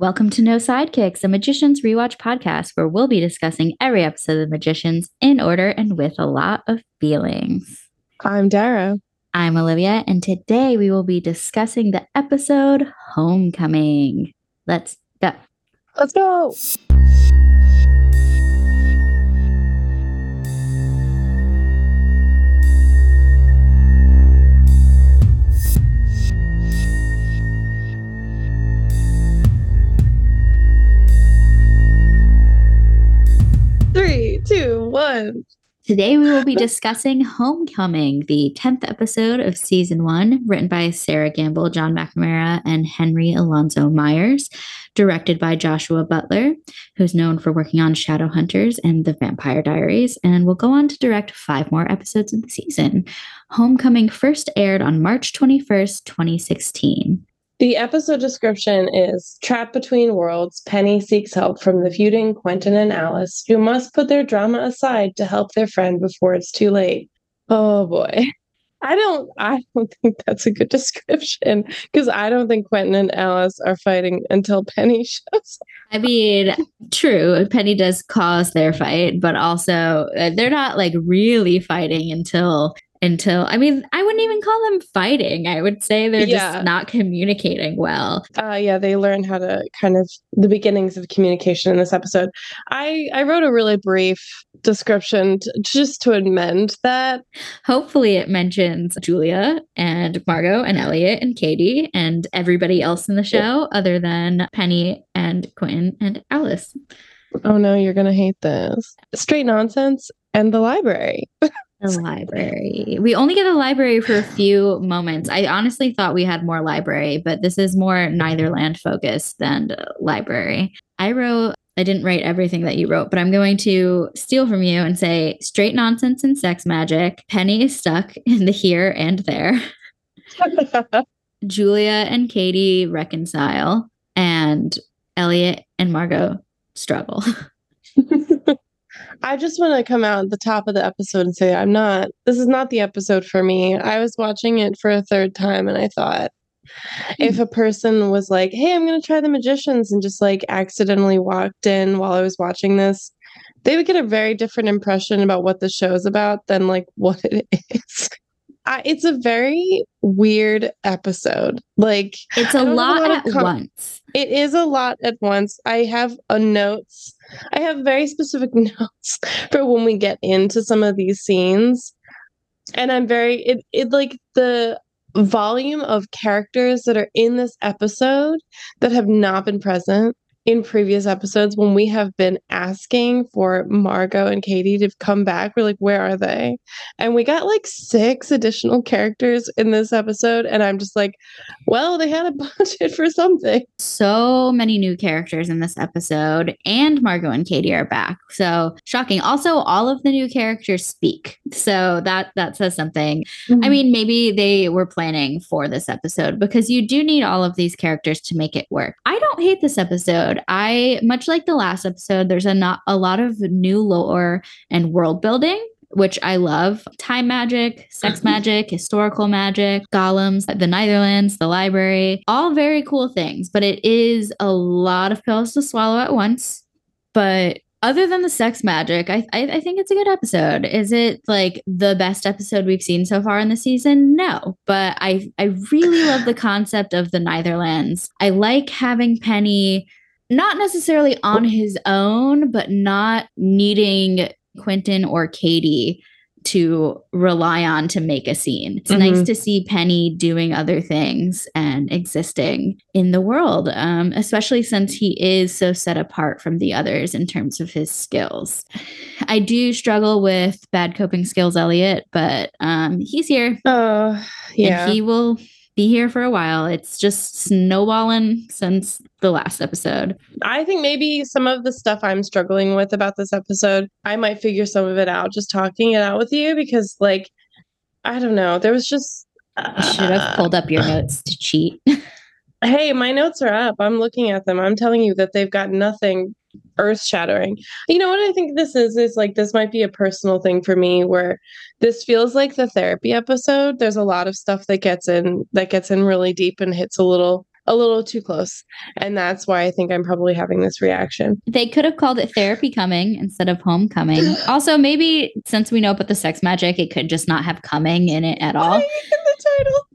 Welcome to No Sidekicks, a Magicians Rewatch podcast where we'll be discussing every episode of The Magicians in order and with a lot of feelings. I'm Dara. I'm Olivia, and today we will be discussing the episode Homecoming. Let's go. Let's go. Two, one. Today we will be discussing Homecoming, the 10th episode of season one, written by Sera Gamble, John McNamara, and Henry Alonso Myers, directed by Joshua Butler, who's known for working on Shadowhunters and The Vampire Diaries, and will go on to direct five more episodes of the season. Homecoming first aired on March 21st, 2016. The episode description is Trapped between worlds, Penny seeks help from the feuding Quentin and Alice, who must put their drama aside to help their friend before it's too late. Oh boy. I don't I don't think that's a good description because I don't think Quentin and Alice are fighting until Penny shows. I mean, true, Penny does cause their fight, but also uh, they're not like really fighting until until I mean, I wouldn't even call them fighting. I would say they're Yeah. just not communicating well. Uh yeah, they learn how to kind of the beginnings of communication in this episode. I I wrote a really brief description t- just to amend that. Hopefully, it mentions Julia and Margot and Eliot and Kady and everybody else in the show other than Penny and Quentin and Alice. Oh no, you're gonna hate this. Straight nonsense and the library. The library. We only get the library for a few moments. I honestly thought we had more library, but this is more Netherland focused than library. I wrote, I didn't write everything that you wrote, but I'm going to steal from you and say straight nonsense and sex magic. Penny is stuck in the here and there. Julia and Kady reconcile, and Eliot and Margot struggle. I just want to come out at the top of the episode and say I'm not this is not the episode for me. I was watching it for a third time and I thought if a person was like, "Hey, I'm going to try the magicians" and just like accidentally walked in while I was watching this, they would get a very different impression about what the show's about than like what it is. I, it's a very weird episode. Like It's a don't have a lot lot at com- once. It is a lot at once. I have a notes. I have very specific notes for when we get into some of these scenes. And I'm very it it like the volume of characters that are in this episode that have not been present in previous episodes when we have been asking for Margot and Kady to come back. We're like, where are they? And we got like six additional characters in this episode. And I'm just like, well, they had a budget for something. so many new characters in this episode, and Margot and Kady are back. So shocking. Also, all of the new characters speak. So that that says something. I mm-hmm. mean, maybe they were planning for this episode because you do need all of these characters to make it work. I don't hate this episode. I much like the last episode, there's a not a lot of new lore and world building. Which I love. Time magic, sex mm-hmm. magic, historical magic, golems, the Netherlands, the library, all very cool things. But it is a lot of pills to swallow at once. But other than the sex magic, I, I I think it's a good episode. Is it like the best episode we've seen so far in the season? No, but I I really love the concept of the Netherlands. I like having Penny not necessarily on his own, but not needing Quentin or Kady to rely on to make a scene. It's nice Mhm. to see Penny doing other things and existing in the world, um, especially since he is so set apart from the others in terms of his skills. I do struggle with bad coping skills, Eliot, but um, he's here Oh, yeah. and he will be here for a while. It's just snowballing since the last episode. I think maybe some of the stuff I'm struggling with about this episode, I might figure some of it out just talking it out with you because, like, I don't know. There was just. I should have pulled up your uh, notes to cheat. Hey, my notes are up. I'm looking at them. I'm telling you that they've got nothing earth shattering. You know what I think this is? Is like this might be a personal thing for me where this feels like the therapy episode. There's a lot of stuff that gets in that gets in really deep and hits a little a little too close. And that's why I think I'm probably having this reaction. They could have called it therapy coming instead of homecoming. also, maybe since we know about the sex magic, it could just not have coming in it at all. in the title.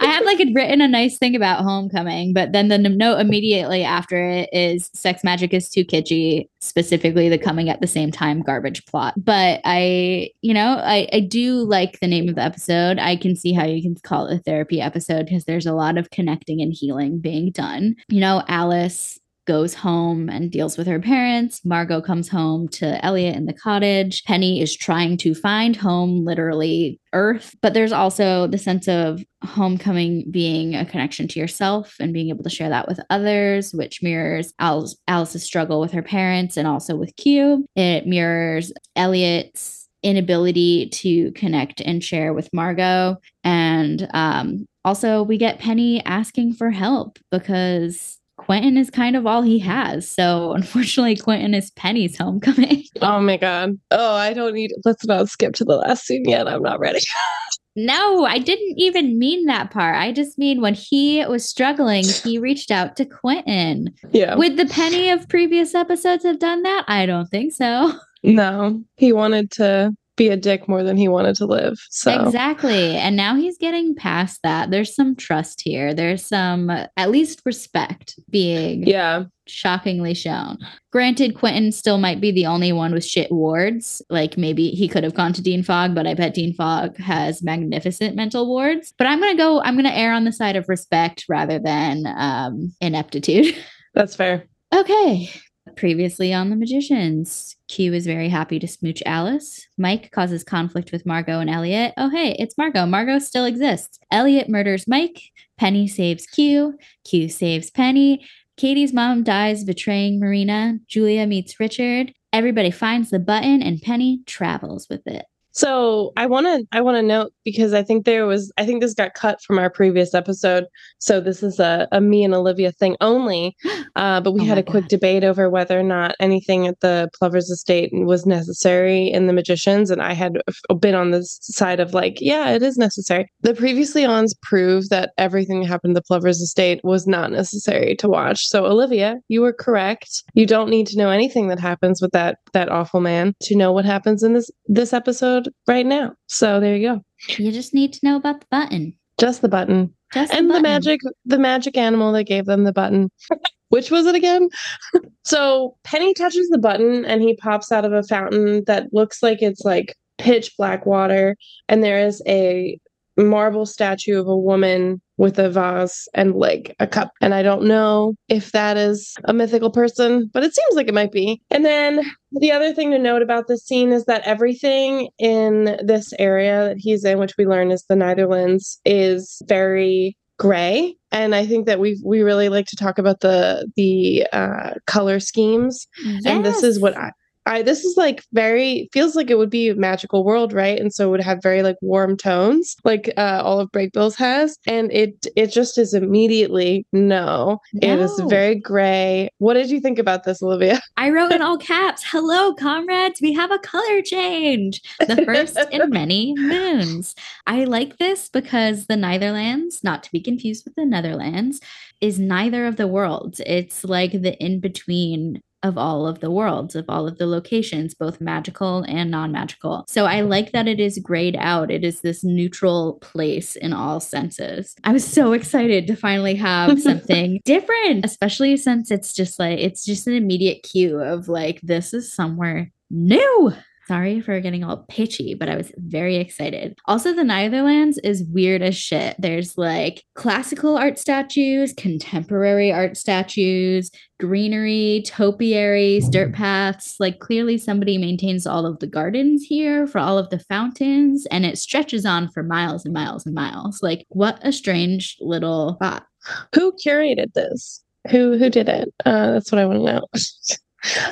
I had like written a nice thing about homecoming, but then the note immediately after it is sex magic is too kitschy, specifically the coming at the same time garbage plot. But I, you know, I, I do like the name of the episode. I can see how you can call it a therapy episode because there's a lot of connecting and healing being done. You know, Alice goes home and deals with her parents. Margot comes home to Eliot in the cottage. Penny is trying to find home, literally Earth. But there's also the sense of homecoming being a connection to yourself and being able to share that with others, which mirrors Alice, Alice's struggle with her parents and also with Q. It mirrors Eliot's inability to connect and share with Margot. And um, also, we get Penny asking for help because Quentin is kind of all he has. So unfortunately, Quentin is Penny's homecoming. Oh my god. Oh, I don't need. Let's not skip to the last scene yet. I'm not ready. no, I didn't even mean that part. I just mean when he was struggling, he reached out to Quentin. Yeah. Would the Penny of previous episodes have done that? I don't think so. No, he wanted to be a dick more than he wanted to live. So Exactly. And now he's getting past that. There's some trust here. There's some at least respect being yeah. shockingly shown. Granted, Quentin still might be the only one with shit wards. Like maybe he could have gone to Dean Fogg, but I bet Dean Fogg has magnificent mental wards. But I'm gonna go, I'm gonna err on the side of respect rather than um ineptitude. That's fair. Okay. Previously on The Magicians, Q is very happy to smooch Alice. Mike causes conflict with Margot and Eliot. Oh, hey, it's Margot. Margot still exists. Eliot murders Mike. Penny saves Q. Q saves Penny. Kady's mom dies betraying Marina. Julia meets Richard. Everybody finds the button and Penny travels with it. So I want to I want to note because I think there was I think this got cut from our previous episode. So this is a, a me and Olivia thing only. Uh, but we Oh had a quick God. debate over whether or not anything at the Plovers estate was necessary in the Magicians, and I had been on this side of like, yeah, it is necessary. The previously ons prove that everything that happened at the Plovers estate was not necessary to watch. So Olivia, you were correct. You don't need to know anything that happens with that that awful man to know what happens in this this episode right now. So there you go. You just need to know about the button. Just the button. Just and the, button. magic the magic animal that gave them the button. Which was it again? so Penny touches the button and he pops out of a fountain that looks like it's like pitch black water. And there is a marble statue of a woman with a vase and like a cup. And I don't know if that is a mythical person, but it seems like it might be. And then the other thing to note about this scene is that everything in this area that he's in, which we learn is the Netherlands, is very gray. And I think that we we really like to talk about the the uh, color schemes. And this is what I I this is like very feels like it would be a magical world, right? And so it would have very like warm tones, like uh, all of Brakebills has, and it it just is immediately no. It is very gray. What did you think about this, Olivia? I wrote in all caps, hello, comrades, we have a color change. The first in many moons. I like this because the Netherlands, not to be confused with the Netherlands, is neither of the worlds. It's like the in between of all of the worlds, of all of the locations, both magical and non magical. So I like that it is grayed out. It is this neutral place in all senses. I was so excited to finally have something different, especially since it's just like, it's just an immediate cue of like, this is somewhere new. Sorry for getting all pitchy, but I was very excited. Also, the Netherlands is weird as shit. There's like classical art statues, contemporary art statues, greenery, topiaries, dirt paths. Like, clearly, somebody maintains all of the gardens here for all of the fountains, and it stretches on for miles and miles and miles. Like, what a strange little spot. Who curated this? Who who did it? Uh, that's what I want to know.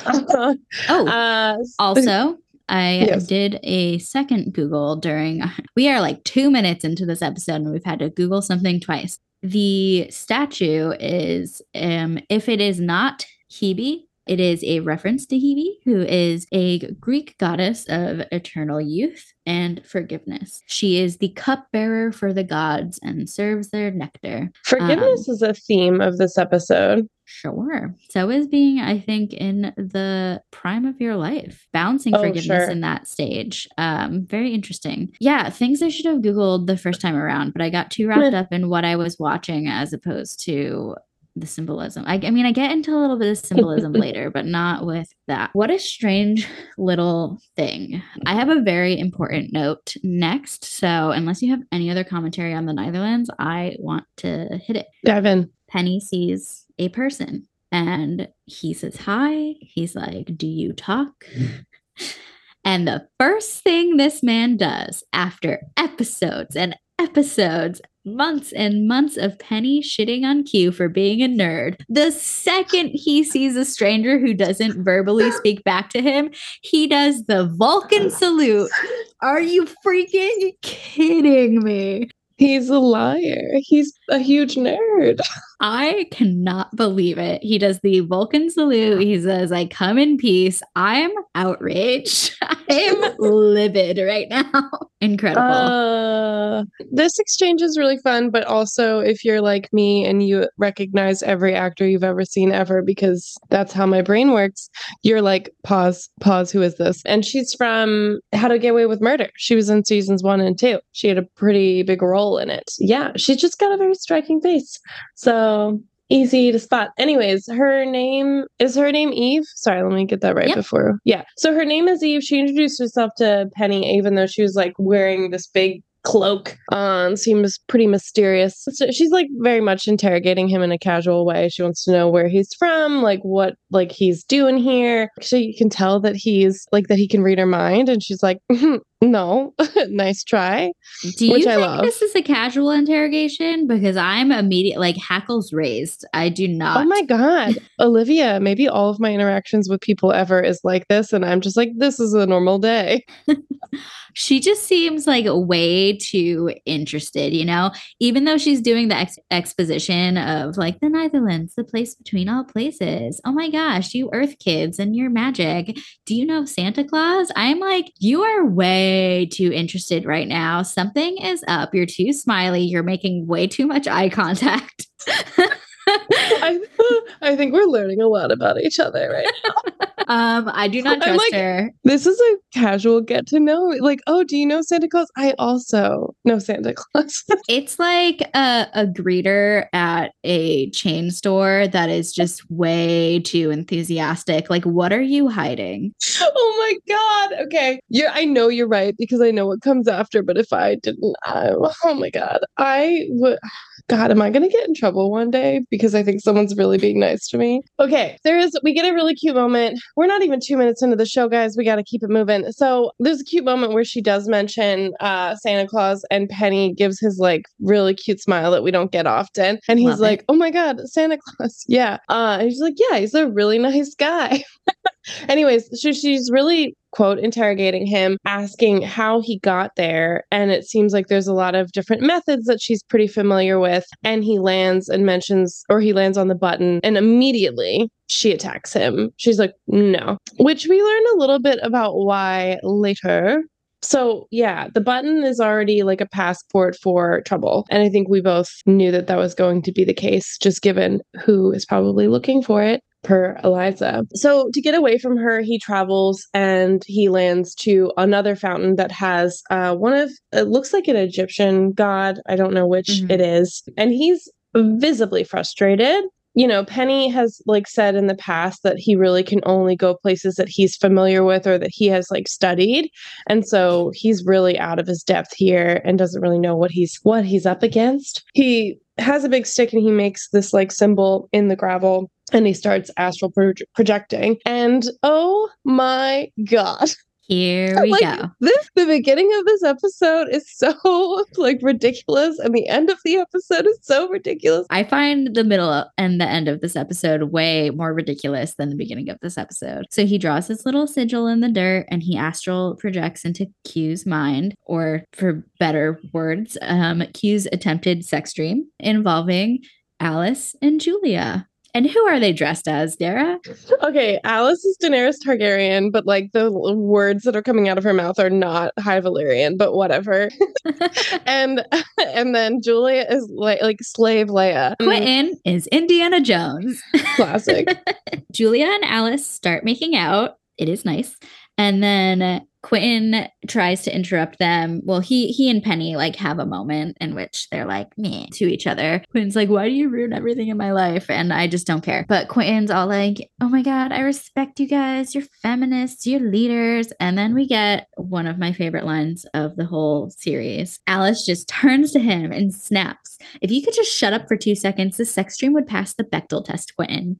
uh, Oh, uh, Also, I Yes. did a second Google during, we are like two minutes into this episode and we've had to Google something twice. The statue is, um, if it is not Hebe, It is a reference to Hebe, who is a Greek goddess of eternal youth and forgiveness. She is the cupbearer for the gods and serves their nectar. Forgiveness um, is a theme of this episode. Sure. So is being, I think, in the prime of your life, balancing oh, forgiveness sure. in that stage. Um, very interesting. Yeah, things I should have Googled the first time around, but I got too wrapped up in what I was watching as opposed to the symbolism. I, I, mean, I get into a little bit of symbolism later, but not with that. What a strange little thing. I have a very important note next. So, unless you have any other commentary on the Netherlands, I want to hit it. Devin. Penny sees a person and he says hi. He's like, Do you talk? and the first thing this man does after episodes and episodes months and months of Penny shitting on Q for being a nerd. The second he sees a stranger who doesn't verbally speak back to him, he does the Vulcan salute. Are you freaking kidding me? He's a liar. He's a huge nerd. I cannot believe it. He does the Vulcan salute. He says, I come in peace. I'm outraged. I'm livid right now. Incredible. Uh, this exchange is really fun, but also if you're like me and you recognize every actor you've ever seen ever, because that's how my brain works, you're like, pause, pause, who is this? And she's from How to Get Away with Murder. She was in seasons one and two. She had a pretty big role in it. Yeah, she's just got a very striking face. So easy to spot. Anyways, her name is her name Eve. Sorry, let me get that right yep. before. Yeah. So her name is Eve. She introduced herself to Penny, even though she was like wearing this big cloak on seems pretty mysterious so she's like very much interrogating him in a casual way she wants to know where he's from like what like he's doing here so you can tell that he's like that he can read her mind and she's like hmm, no nice try do you which think I love. this is a casual interrogation because i'm immediate like hackles raised i do oh not oh my god olivia maybe all of my interactions with people ever is like this and i'm just like this is a normal day she just seems like way too interested, you know, even though she's doing the ex- exposition of like the Netherlands, the place between all places. Oh my gosh, you Earth kids and your magic. Do you know Santa Claus? I'm like, you are way too interested right now. Something is up. You're too smiley. You're making way too much eye contact. I, I think we're learning a lot about each other right now. Um, I do not trust like, her. This is a casual get to know. Like, oh, do you know Santa Claus? I also know Santa Claus. it's like a, a greeter at a chain store that is just way too enthusiastic. Like, what are you hiding? Oh my god. Okay. Yeah, I know you're right because I know what comes after, but if I didn't, I, oh my god. I would God, am I going to get in trouble one day because I think someone's really being nice to me? Okay, there is, we get a really cute moment. We're not even two minutes into the show, guys. We got to keep it moving. So there's a cute moment where she does mention uh, Santa Claus, and Penny gives his like really cute smile that we don't get often. And he's Love like, it. oh my God, Santa Claus. Yeah. Uh, and he's like, yeah, he's a really nice guy. Anyways, so she's really quote interrogating him, asking how he got there. And it seems like there's a lot of different methods that she's pretty familiar with. And he lands and mentions, or he lands on the button, and immediately she attacks him. She's like, no, which we learn a little bit about why later. So, yeah, the button is already like a passport for trouble. And I think we both knew that that was going to be the case, just given who is probably looking for it per Eliza. So to get away from her, he travels and he lands to another fountain that has uh, one of it looks like an Egyptian god. I don't know which mm-hmm. it is, and he's visibly frustrated. You know, Penny has like said in the past that he really can only go places that he's familiar with or that he has like studied. And so he's really out of his depth here and doesn't really know what he's what he's up against. He has a big stick and he makes this like symbol in the gravel and he starts astral pro- projecting. And oh my God. Here we like, go. This the beginning of this episode is so like ridiculous, and the end of the episode is so ridiculous. I find the middle and the end of this episode way more ridiculous than the beginning of this episode. So he draws his little sigil in the dirt and he astral projects into Q's mind, or for better words, um, Q's attempted sex dream involving Alice and Julia. And who are they dressed as, Dara? Okay, Alice is Daenerys Targaryen, but like the words that are coming out of her mouth are not High Valyrian, but whatever. and and then Julia is like like slave Leia. Mm, Quentin is Indiana Jones. Classic. Julia and Alice start making out. It is nice. And then Quentin tries to interrupt them. Well, he he and Penny like have a moment in which they're like meh to each other. Quentin's like, "Why do you ruin everything in my life?" And I just don't care. But Quentin's all like, "Oh my god, I respect you guys. You're feminists. You're leaders." And then we get one of my favorite lines of the whole series. Alice just turns to him and snaps, "If you could just shut up for two seconds, the sex dream would pass the Bechdel test, Quentin."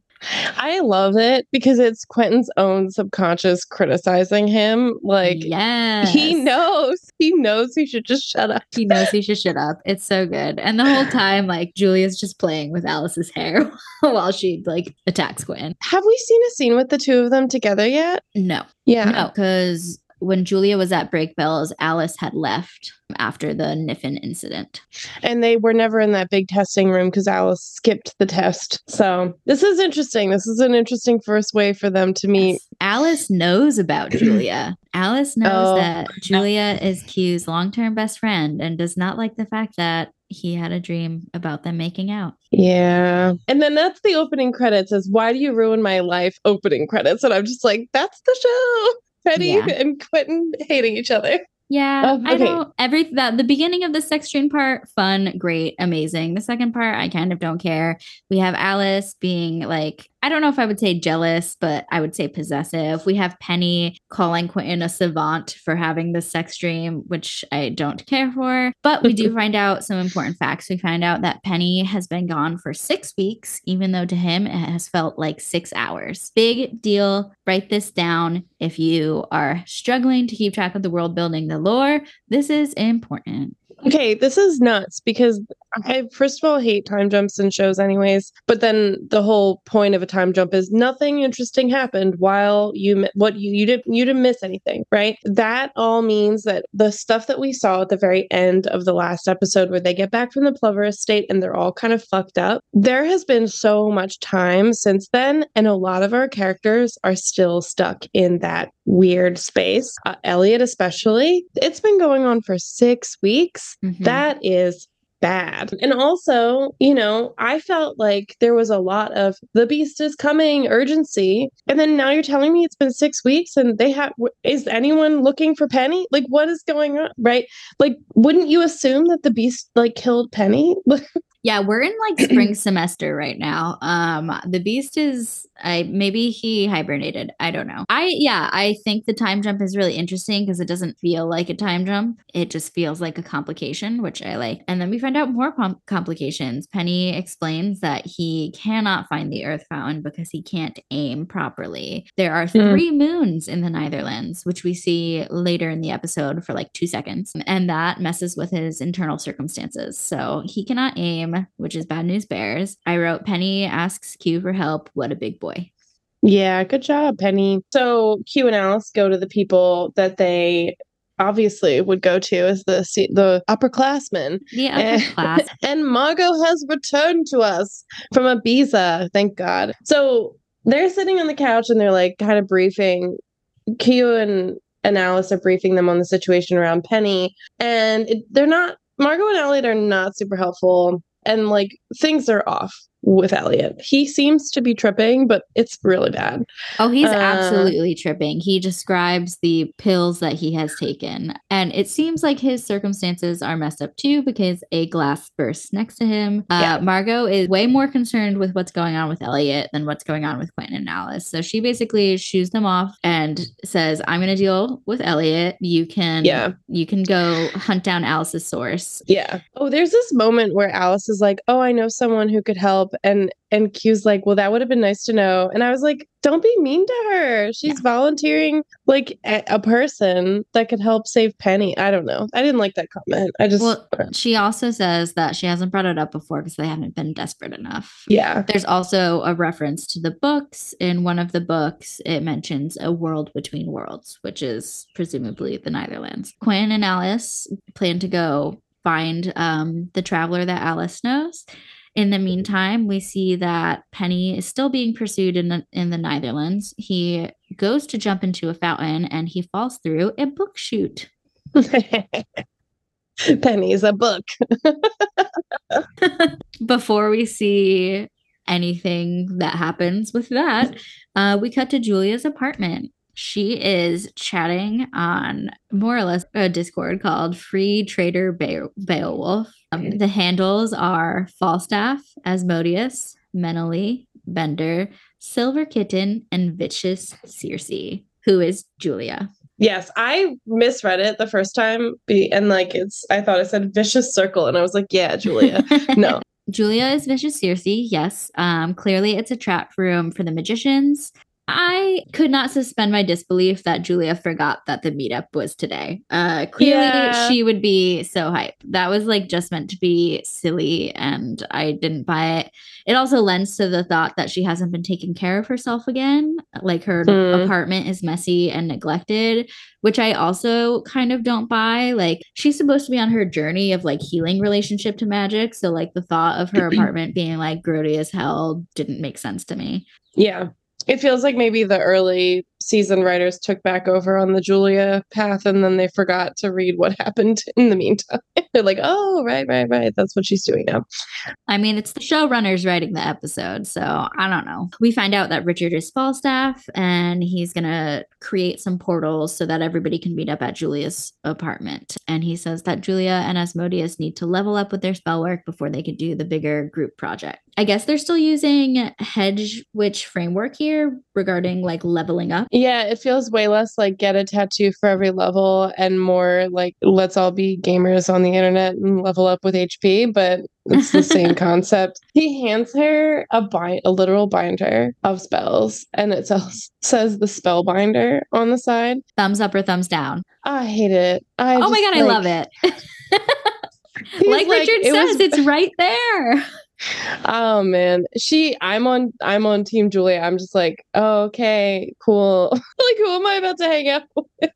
I love it because it's Quentin's own subconscious criticizing him. Like yes, he knows, he knows he should just shut up. He knows he should shut up. It's so good. And the whole time, like Julia's just playing with Alice's hair while she like attacks Quinn. Have we seen a scene with the two of them together yet? No, Yeah. no, because when Julia was at Brakebills, Alice had left after the Niffin incident. And they were never in that big testing room because Alice skipped the test. So this is interesting. This is an interesting first way for them to meet. Yes. Alice knows about Julia. Alice knows Oh. that Julia is Q's long-term best friend and does not like the fact that he had a dream about them making out. Yeah. And then that's the opening credits is why do you ruin my life opening credits? And I'm just like, that's the show. Penny Yeah. and Quentin hating each other. Yeah, Oh, I okay. don't every that the beginning of the sex dream part, fun, great, amazing. The second part, I kind of don't care. We have Alice being like, I don't know if I would say jealous, but I would say possessive. We have Penny calling Quentin a savant for having the sex dream, which I don't care for. But we do find out some important facts. We find out that Penny has been gone for six weeks, even though to him it has felt like six hours. Big deal. Write this down if you are struggling to keep track of the world building, the lore. This is important. Okay, this is nuts because I first of all hate time jumps in shows anyways, but then the whole point of a time jump is nothing interesting happened while you what you you didn't you didn't miss anything, right? That all means that the stuff that we saw at the very end of the last episode where they get back from the Plover estate and they're all kind of fucked up. There has been so much time since then and a lot of our characters are still stuck in that weird space. Uh, Eliot especially. It's been going on for 6 weeks. Mhm. That is bad. And also, you know, I felt like there was a lot of the beast is coming urgency. And then now you're telling me it's been 6 weeks and they have is anyone looking for Penny? Like what is going on, right? Like wouldn't you assume that the beast like killed Penny? Yeah, we're in like spring semester right now. Um the beast is I maybe he hibernated. I don't know. I yeah, I think the time jump is really interesting because it doesn't feel like a time jump. It just feels like a complication, which I like. And then we find out more com- complications. Penny explains that he cannot find the earth fountain because he can't aim properly. There are Hmm. three moons in the Netherlands, which we see later in the episode for like 2 seconds, and that messes with his internal circumstances. So he cannot aim, which is bad news bears. I wrote Penny asks Q for help. What a big boy. yeah, good job, Penny. So Q and Alice go to the people that they obviously would go to as the the upperclassmen. The upper class. and Margot has returned to us from Ibiza, thank God. So they're sitting on the couch and they're like kind of briefing Q and, and Alice are briefing them on the situation around Penny. And it, they're not, Margot and Eliot are not super helpful. And like things are off with Eliot. He seems to be tripping, but it's really bad. Oh, he's Uh, absolutely tripping. He describes the pills that he has taken. And it seems like his circumstances are messed up too because a glass bursts next to him. Uh, Yeah. Margot is way more concerned with what's going on with Eliot than what's going on with Quentin and Alice. So she basically shoos them off and says, I'm going to deal with Eliot. You can, Yeah. you can go hunt down Alice's source. Yeah. Oh, there's this moment where Alice is like, "Oh, I know someone who could help," and and Q's like, "Well, that would have been nice to know." And I was like, "Don't be mean to her. She's volunteering like a, a person that could help save Penny." I don't know. I didn't like that comment. I just Well, she also says that she hasn't brought it up before because they haven't been desperate enough. yeah. There's also a reference to the books. In one of the books, it mentions a world between worlds, which is presumably the Netherlands. Quinn and Alice plan to go find um, the traveler that Alice knows. In the meantime, we see that Penny is still being pursued in the, in the Netherlands. He goes to jump into a fountain and he falls through a book chute. Penny's a book. Before we see anything that happens with that, uh, we cut to Julia's apartment. She is chatting on more or less a Discord called Free Trader Be- Beowulf. Um, the handles are Falstaff, Asmodeus, Menely, Bender, Silver Kitten, and Vicious Circe, who is Julia. Yes, I misread it the first time, and like it's. I thought it said vicious circle, and I was like, "Yeah, Julia." no, Julia is Vicious Circe. Yes, um, clearly it's a trap room for the magicians. I could not suspend my disbelief that Julia forgot that the meetup was today. Uh clearly yeah. she would be so hype. That was like just meant to be silly and I didn't buy it. It also lends to the thought that she hasn't been taking care of herself again. Like her mm. apartment is messy and neglected, which I also kind of don't buy. Like she's supposed to be on her journey of like healing relationship to magic. So like the thought of her apartment being like grody as hell didn't make sense to me. Yeah. It feels like maybe the early season writers took back over on the Julia path and then they forgot to read what happened in the meantime. They're like, oh, right, right, right. That's what she's doing now. I mean, it's the showrunners writing the episode. So I don't know. We find out that Richard is Falstaff and he's going to create some portals so that everybody can meet up at Julia's apartment. And he says that Julia and Asmodeus need to level up with their spell work before they could do the bigger group project. I guess they're still using Hedge Witch framework here regarding like leveling up. Yeah, it feels way less like get a tattoo for every level and more like let's all be gamers on the internet and level up with HP, but it's the same concept. He hands her a bind, a literal binder of spells, and it says, says the spellbinder on the side. Thumbs up or thumbs down. I hate it. I oh my god, like, I love it. like, like Richard it says, was... it's right there oh man she i'm on i'm on team julia i'm just like oh, okay cool like who am i about to hang out with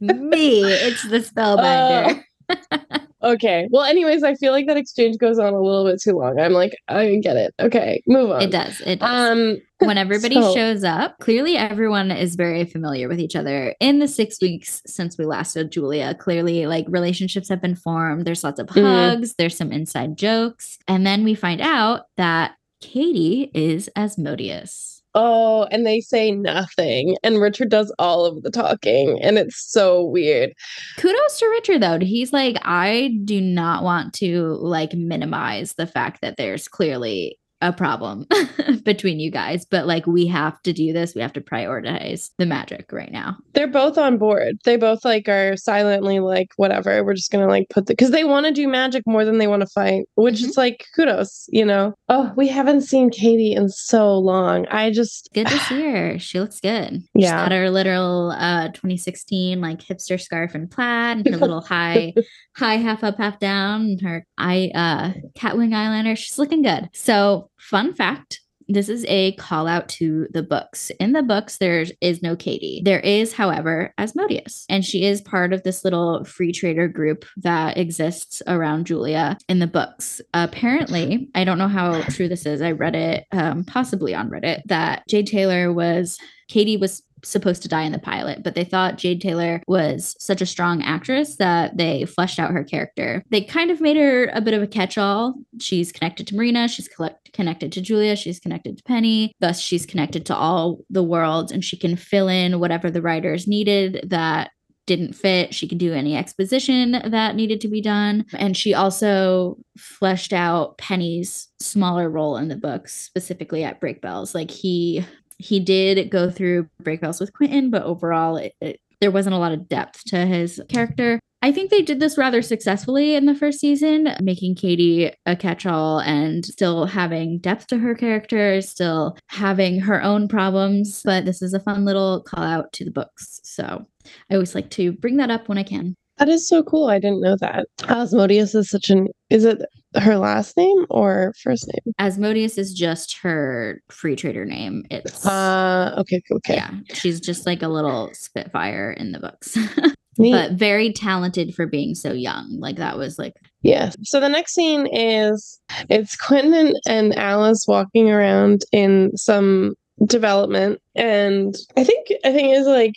me it's the spellbinder uh, okay well anyways i feel like that exchange goes on a little bit too long. I'm like i get it. Okay move on. It does it does. um when everybody so, shows up clearly everyone is very familiar with each other. In the six weeks since we last saw julia clearly like relationships have been formed. There's lots of mm-hmm. hugs there's some inside jokes. And then we find out that kady is asmodeus Oh, and they say nothing. And Richard does all of the talking. And it's so weird. Kudos to Richard, though. He's like, I do not want to like minimize the fact that there's clearly a problem between you guys, but like we have to do this. We have to prioritize the magic right now. They're both on board. They both like are silently like, whatever, we're just gonna like put the because they want to do magic more than they want to fight, which mm-hmm. is like kudos, you know. Oh, we haven't seen Kady in so long. I just good to see her. She looks good. Yeah. She's got her little uh 2016 like hipster scarf and plaid and her little high, high half up, half down, and her eye uh catwing eyeliner. She's looking good. So fun fact this is a call out to the books. In the books, there is no Kady. There is, however, Asmodeus, and she is part of this little free trader group that exists around Julia in the books. Apparently, I don't know how true this is. I read it um, possibly on Reddit that Jade Tailor was Kady was supposed to die in the pilot, but they thought Jade Tailor was such a strong actress that they fleshed out her character. They kind of made her a bit of a catch all. She's connected to Marina, she's collect- connected to Julia, she's connected to Penny, thus, she's connected to all the worlds, and she can fill in whatever the writers needed that didn't fit. She could do any exposition that needed to be done. And she also fleshed out Penny's smaller role in the books, specifically at Brakebills. Like he he did go through Brakebills with Quentin, but overall, it, it, there wasn't a lot of depth to his character. I think they did this rather successfully in the first season, making Kady a catch all and still having depth to her character, still having her own problems. But this is a fun little call out to the books. So I always like to bring that up when I can. That is so cool. I didn't know that. Asmodeus is such an is it her last name or first name? Asmodeus is just her free trader name. It's uh okay, okay. Yeah. She's just like a little spitfire in the books. But very talented for being so young. Like that was like Yeah. So the next scene is it's Quentin and, and Alice walking around in some development, and I think I think it's like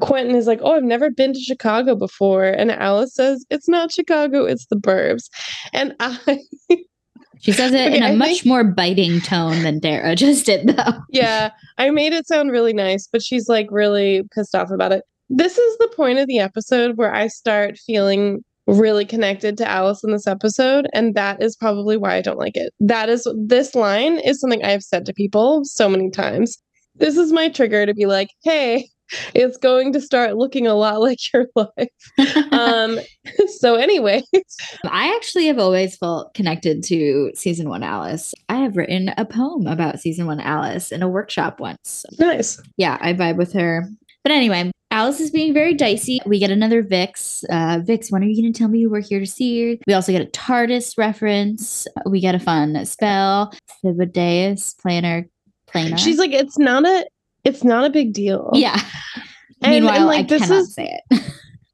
Quentin is like, "Oh, I've never been to Chicago before," and Alice says, "It's not Chicago, it's the Burbs," and I. she says it in Okay, a I much think- more biting tone than Dara just did though. yeah, I made it sound really nice, but she's like really pissed off about it. This is the point of the episode where I start feeling really connected to Alice in this episode, and that is probably why I don't like it. That is this line is something I have said to people so many times. This is my trigger to be like, hey, it's going to start looking a lot like your life. Um, so anyway, I actually have always felt connected to season one Alice. I have written a poem about season one Alice in a workshop once. nice. Yeah, I vibe with her. But anyway, Alice is being very dicey. We get another Vix. Uh, Vix, when are you going to tell me who we're here to see? We also get a TARDIS reference. We get a fun spell. Fibideus planner. Planar. She's like, it's not a, it's not a big deal. yeah. And- and, Meanwhile, like, I this cannot is- say it.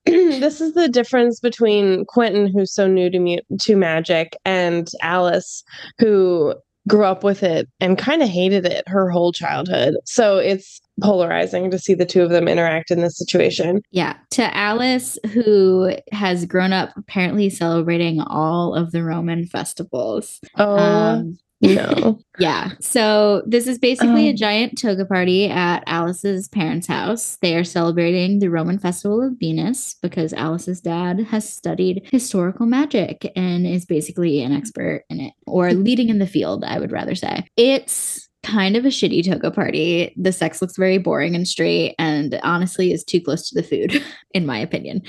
this is the difference between Quentin, who's so new to mu- to magic, and Alice, who grew up with it and kind of hated it her whole childhood. So it's polarizing to see the two of them interact in this situation. Yeah. To Alice, who has grown up apparently celebrating all of the Roman festivals. Oh Um, no! yeah. So this is basically a Um. giant toga party at Alice's parents' house. They are celebrating the Roman festival of Venus because Alice's dad has studied historical magic and is basically an expert in it, or leading in the field, I would rather say. It's kind of a shitty toga party. The sex looks very boring and straight, and honestly is too close to the food, in my opinion.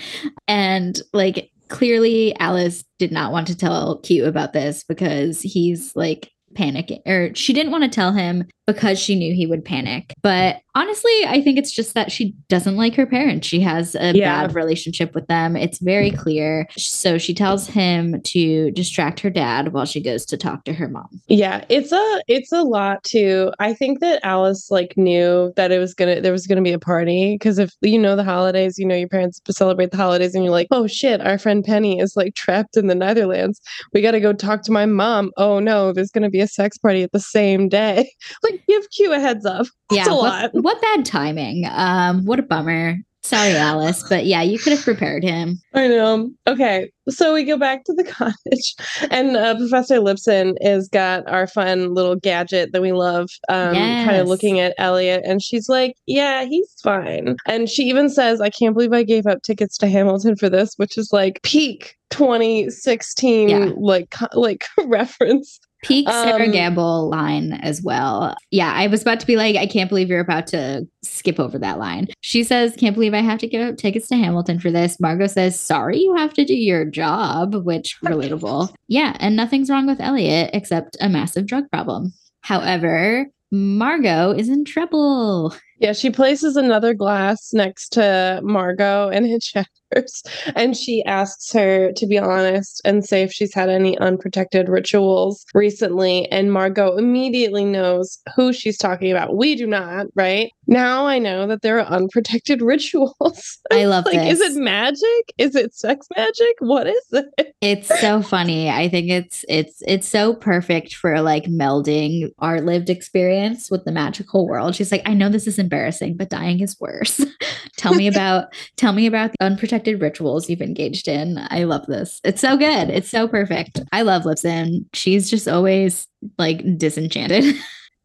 And like clearly Alice did not want to tell Q about this because he's like panicking or she didn't want to tell him because she knew he would panic. But honestly, I think it's just that she doesn't like her parents. She has a Yeah. bad relationship with them. It's very clear. So she tells him to distract her dad while she goes to talk to her mom. Yeah, it's a it's a lot too. I think that Alice like knew that it was gonna there was gonna be a party because if you know the holidays, you know your parents celebrate the holidays, and you're like, oh shit, our friend Penny is like trapped in the Netherlands. We got to go talk to my mom. Oh no, there's gonna be a sex party at the same day. Like give Q a heads up. It's yeah, a what, lot. what bad timing. Um, what a bummer. Sorry, Alice, but yeah, you could have prepared him. I know. Okay, so we go back to the cottage, and uh, Professor Lipson has got our fun little gadget that we love. Um, kind of looking at Eliot, and she's like, "Yeah, he's fine." And she even says, "I can't believe I gave up tickets to Hamilton for this," which is like peak 2016, Yeah. like like reference. Peak Sera Um, Gamble line as well. Yeah, I was about to be like, I can't believe you're about to skip over that line. She says, Can't believe I have to give up tickets to Hamilton for this. Margot says, Sorry, you have to do your job, which relatable. Yeah, and nothing's wrong with Eliot except a massive drug problem. However, Margot is in trouble. Yeah, she places another glass next to Margot and it shatters. And she asks her to be honest and say if she's had any unprotected rituals recently. And Margot immediately knows who she's talking about. We do not, right? Now I know that there are unprotected rituals. I love like, is it magic? Is it sex magic? What is it? It's so funny. I think it's it's it's so perfect for like melding our lived experience with the magical world. She's like, I know this is embarrassing, but dying is worse. tell me about tell me about the unprotected rituals you've engaged in. I love this. It's so good. It's so perfect. I love Lipson. She's just always like disenchanted.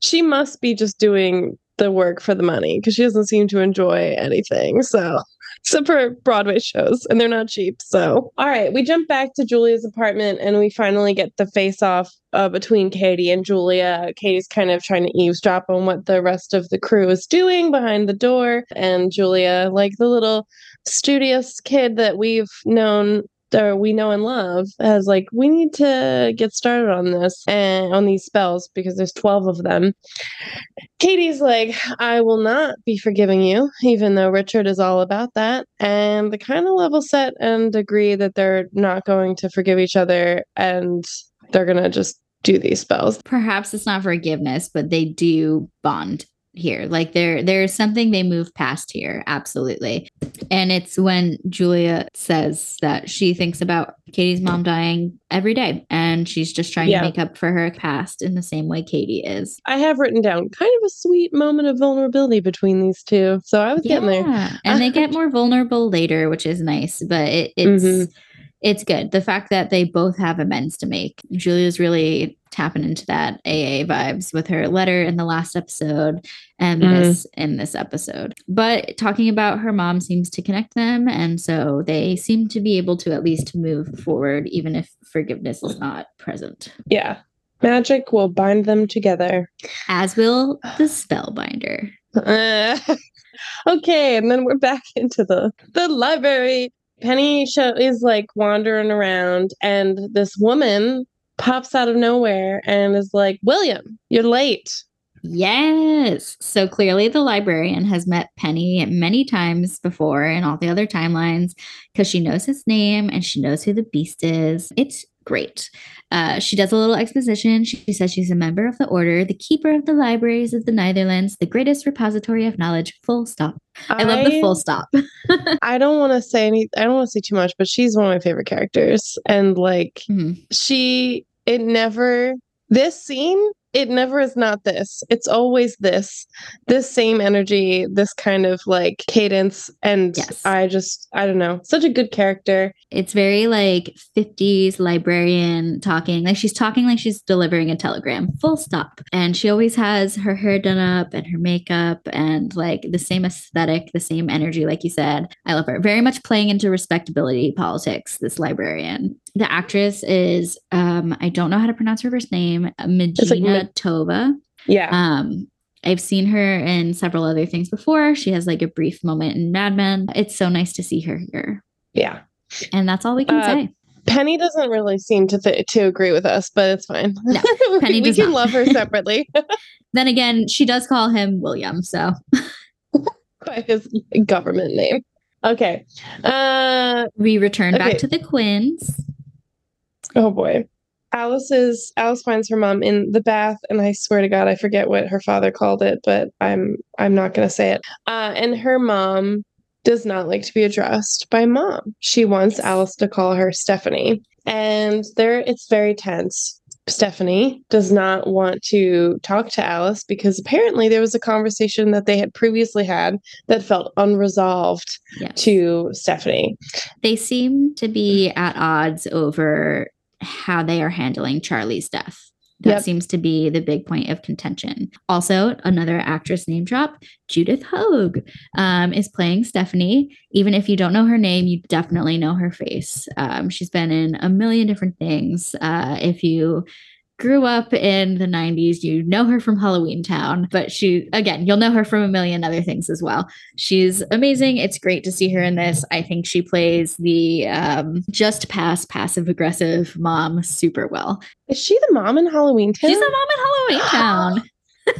She must be just doing the work for the money because she doesn't seem to enjoy anything. So, except for Broadway shows, and they're not cheap. So, all right, we jump back to Julia's apartment and we finally get the face off uh, between Kady and Julia. Kady's kind of trying to eavesdrop on what the rest of the crew is doing behind the door. And Julia, like the little studious kid that we've known or we know and love as like we need to get started on this and on these spells because there's 12 of them. Kady's like i will not be forgiving you even though richard is all about that. And they kind of level set and agree that they're not going to forgive each other and they're gonna just do these spells. Perhaps it's not forgiveness, but they do bond here. Like there there's something they move past here. Absolutely. And it's when Julia says that she thinks about Kady's mom dying every day and she's just trying Yeah. to make up for her past in the same way Kady is. I have written down kind of a sweet moment of vulnerability between these two. So I was getting there. And they get more vulnerable later, which is nice, but it, it's Mhm. It's good. The fact that they both have amends to make. Julia's really tapping into that AA vibes with her letter in the last episode and Mhm. this in this episode. But talking about her mom seems to connect them. And so they seem to be able to at least move forward, even if forgiveness is not present. Yeah. Magic will bind them together. As will the spellbinder. Okay, and then we're back into the the library. Penny show is like wandering around, and this woman pops out of nowhere and is like, "William, you're late." Yes. So clearly, the librarian has met Penny many times before in all the other timelines because she knows his name and she knows who the beast is. It's great. Uh, she does a little exposition. She says she's a member of the order, the keeper of the libraries of the Neitherlands, the greatest repository of knowledge. Full stop. I, love the full stop. I don't want to say any. I don't want to say too much, but she's one of my favorite characters, and like Mhm. she, it never. This scene, it never is not this. It's always this. This same energy, this kind of like cadence, and Yes. I just, I don't know, such a good character. It's very like 50s librarian talking. Like she's talking like she's delivering a telegram, full stop. And she always has her hair done up and her makeup and like the same aesthetic, the same energy, like you said. I love her. Very much playing into respectability politics, this librarian. The actress is, um, I don't know how to pronounce her first name, Mageina Tovah. Yeah. Um, I've seen her in several other things before. She has like a brief moment in Mad Men. It's so nice to see her here. yeah. And that's all we can Uh, say. Penny doesn't really seem to th- to agree with us, but it's fine. No, Penny we does can not. love her separately Then again, she does call him William. So by his government name. Okay. Uh we return Okay. back to the Quinns. oh boy. Alice is Alice finds her mom in the bath, and I swear to God, I forget what her father called it, but I'm I'm not gonna say it. Uh, and her mom does not like to be addressed by mom. She wants Alice to call her Stephanie, and there it's very tense. Stephanie does not want to talk to Alice because apparently there was a conversation that they had previously had that felt unresolved Yes. to Stephanie. They seem to be at odds over how they are handling Charlie's death. That Yep. seems to be the big point of contention. Also, another actress name drop, Judith Hoag, um, is playing Stephanie. Even if you don't know her name, you definitely know her face. Um, she's been in a million different things. Uh, if you grew up in the 90s, you know her from Halloween Town, but she, again, you'll know her from a million other things as well. She's amazing. It's great to see her in this. I think she plays the um, just past passive aggressive mom super well. Is she the mom in Halloween Town? She's a mom in Halloween Town.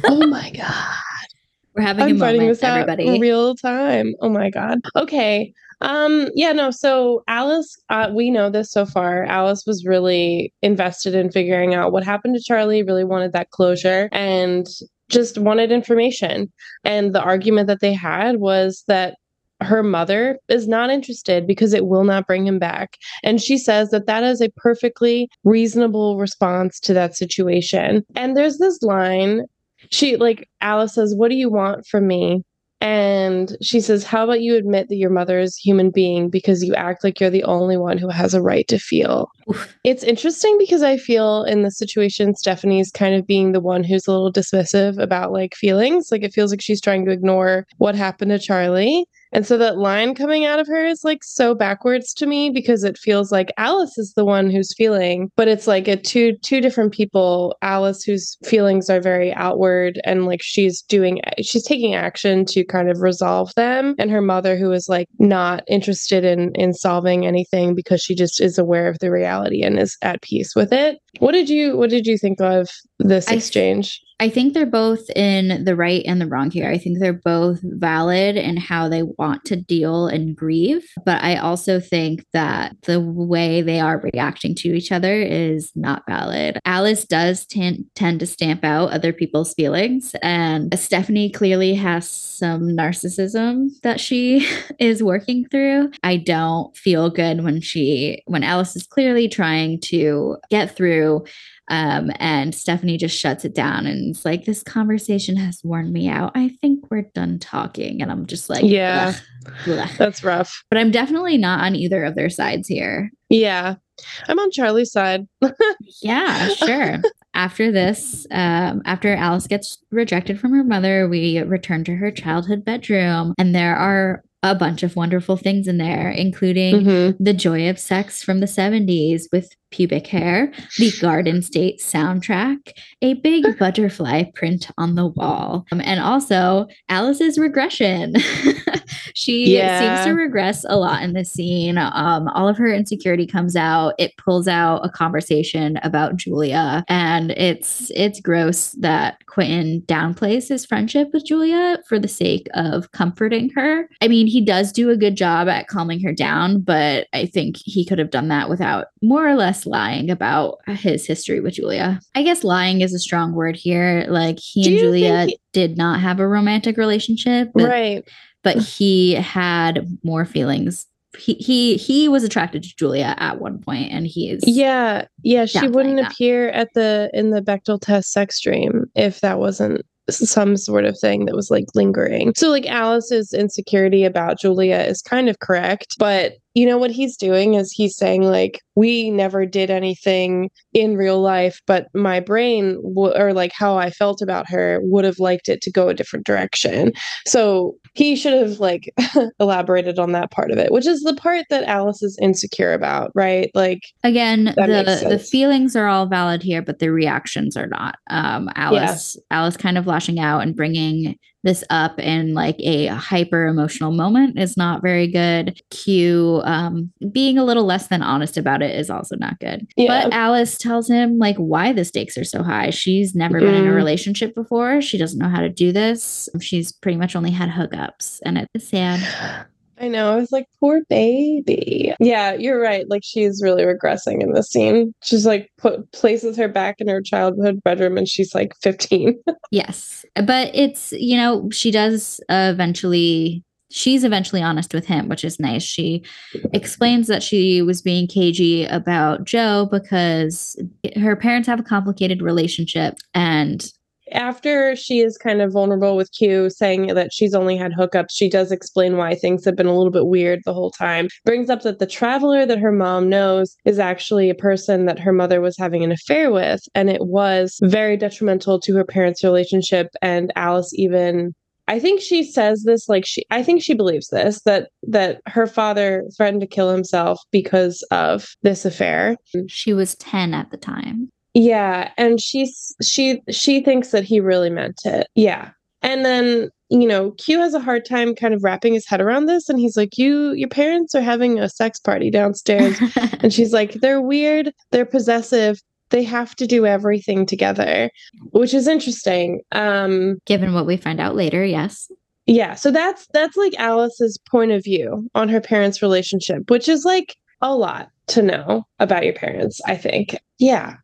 oh my god. We're having I'm a moment, this everybody. in real time. Oh my god. Okay. Um yeah, no, so Alice, uh, we know this so far. Alice was really invested in figuring out what happened to Charlie, really wanted that closure and just wanted information. And the argument that they had was that her mother is not interested because it will not bring him back. And she says that that is a perfectly reasonable response to that situation. And there's this line she like Alice says, "What do you want from me?" And she says, "How about you admit that your mother is a human being because you act like you're the only one who has a right to feel." Oof. It's interesting because I feel in this situation Stephanie's kind of being the one who's a little dismissive about like feelings. Like it feels like she's trying to ignore what happened to Charlie. And so that line coming out of her is like so backwards to me because it feels like Alice is the one who's feeling, but it's like a two two different people. Alice whose feelings are very outward and like she's doing she's taking action to kind of resolve them and her mother who is like not interested in in solving anything because she just is aware of the reality and is at peace with it. What did you what did you think of this I- exchange? I think they're both in the right and the wrong here. I think they're both valid in how they want to deal and grieve. But I also think that the way they are reacting to each other is not valid. Alice does t- tend to stamp out other people's feelings. And Stephanie clearly has some narcissism that she is working through. I don't feel good when she, when Alice is clearly trying to get through um, and Stephanie just shuts it down and it's like, this conversation has worn me out. I think we're done talking. And I'm just like, Yeah. That's rough. But I'm definitely not on either of their sides here. Yeah. I'm on Charlie's side. Yeah, sure. after this, um, after Alice gets rejected from her mother, we return to her childhood bedroom, and there are a bunch of wonderful things in there, including Mhm. the joy of sex from the 70s with pubic hair, the Garden State soundtrack, a big butterfly print on the wall, um, and also Alice's regression. she seems to regress a lot in this scene. Um, all of her insecurity comes out. It pulls out a conversation about Julia, and it's it's gross that Quentin downplays his friendship with Julia for the sake of comforting her. I mean, he does do a good job at calming her down, but I think he could have done that without more or less lying about his history with Julia. I guess lying is a strong word here. Like he Do and Julia he- did not have a romantic relationship, but, Right. but he had more feelings. He, he he was attracted to Julia at one point, and he is Yeah. Yeah. She wouldn't that. appear at the in the Bechdel test sex dream if that wasn't some sort of thing that was like lingering. So like Alice's insecurity about Julia is kind of correct, but you know what he's doing is he's saying like we never did anything in real life, but my brain w- or like how I felt about her would have liked it to go a different direction. So he should have like elaborated on that part of it, which is the part that Alice is insecure about, right? Like again the the feelings are all valid here but the reactions are not um alice alice kind of lashing out and bringing this up in like a hyper emotional moment is not very good. Q um being a little less than honest about it is also not good. Yeah. but alice tells him like why the stakes are so high. She's never been in a Mm. relationship before. She doesn't know how to do this. She's pretty much only had hookups and it's sad I know. I was like, poor baby. Yeah, you're right. Like she's really regressing in this scene. She's like put places her back in her childhood bedroom and she's like 15. Yes. But it's, you know, she does eventually, she's eventually honest with him, which is nice. She explains that she was being cagey about Joe because her parents have a complicated relationship and After she is kind of vulnerable with Q, saying that she's only had hookups, she does explain why things have been a little bit weird the whole time. Brings up that the traveler that her mom knows is actually a person that her mother was having an affair with, and it was very detrimental to her parents' relationship. And Alice even I think she says this like she I think she believes this that that her father threatened to kill himself because of this affair. she was 10 at the time. Yeah, and she's she she thinks that he really meant it. Yeah. And then, you know, Q has a hard time kind of wrapping his head around this and he's like, "You your parents are having a sex party downstairs." and she's like, "They're weird, they're possessive, they have to do everything together." Which is interesting. Um Given what we find out later, yes. yeah, so that's that's like Alice's point of view on her parents' relationship, which is like a lot to know about your parents, I think. Yeah.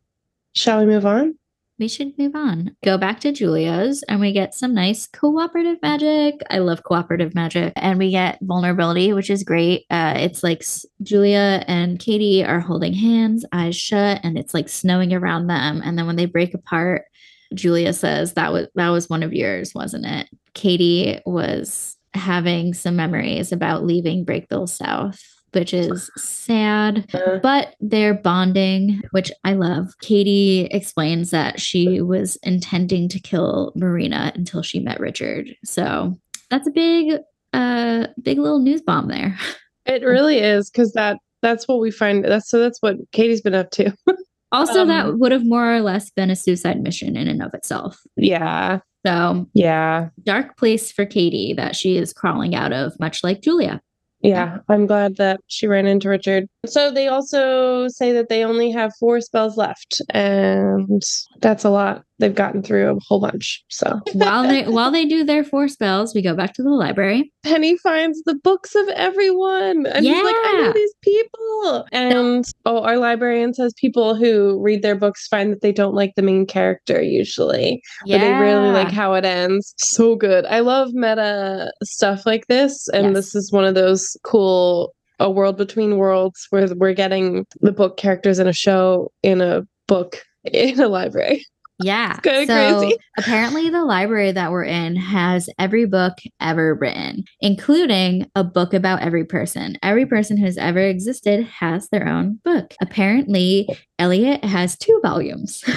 Shall we move on? We should move on. Go back to Julia's and we get some nice cooperative magic. I love cooperative magic. And we get vulnerability, which is great. Uh, it's like Julia and Kady are holding hands, eyes shut, and it's like snowing around them. And then when they break apart, Julia says, That was that was one of yours, wasn't it? Kady was having some memories about leaving Brakebills South, which is sad Uh, but they're bonding, which I love. Kady explains that she was intending to kill Marina until she met Richard. So that's a big, uh, big little news bomb there. It really is because that that's what we find. That's so that's what Kady's been up to. Also, Um, that would have more or less been a suicide mission in and of itself. yeah, So yeah, dark place for Kady that she is crawling out of, much like Julia. Yeah, I'm glad that she ran into Richard. So they also say that they only have four spells left, and that's a lot. They've gotten through a whole bunch. So while they while they do their four spells, we go back to the library. Penny finds the books of everyone, and he's like, "I know these people." And oh, our librarian says people who read their books find that they don't like the main character usually, but they really like how it ends. So good. I love meta stuff like this, and Yes. this is one of those cool a world between worlds where we're getting the book characters in a show in a book in a library. Yeah. so crazy. apparently the library that we're in has every book ever written, including a book about every person. Every person who's ever existed has their own book. Apparently, Eliot has two volumes.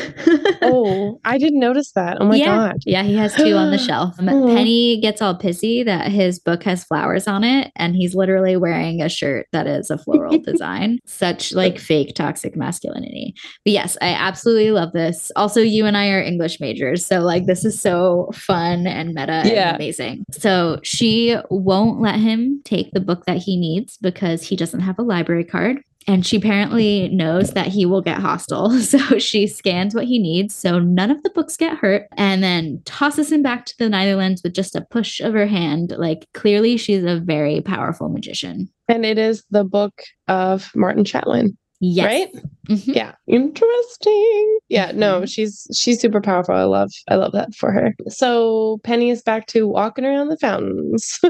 Oh, I didn't notice that. Oh my yeah. god. Yeah, he has two on the shelf. Um, Penny gets all pissy that his book has flowers on it, and he's literally wearing a shirt that is a floral design. Such like fake toxic masculinity. But yes, I absolutely love this. Also, you and I are English majors, so like this is so fun and meta Yeah. and amazing. So she won't let him take the book that he needs because he doesn't have a library card. And she apparently knows that he will get hostile. So she scans what he needs so none of the books get hurt and then tosses him back to the Neitherlands with just a push of her hand. Like, clearly, she's a very powerful magician. And it is the book of Martin Chatwin, Yes. right? Mhm. Yeah. Interesting. Yeah, no, Mhm. she's she's super powerful. I love I love that for her. So Penny is back to walking around the fountains.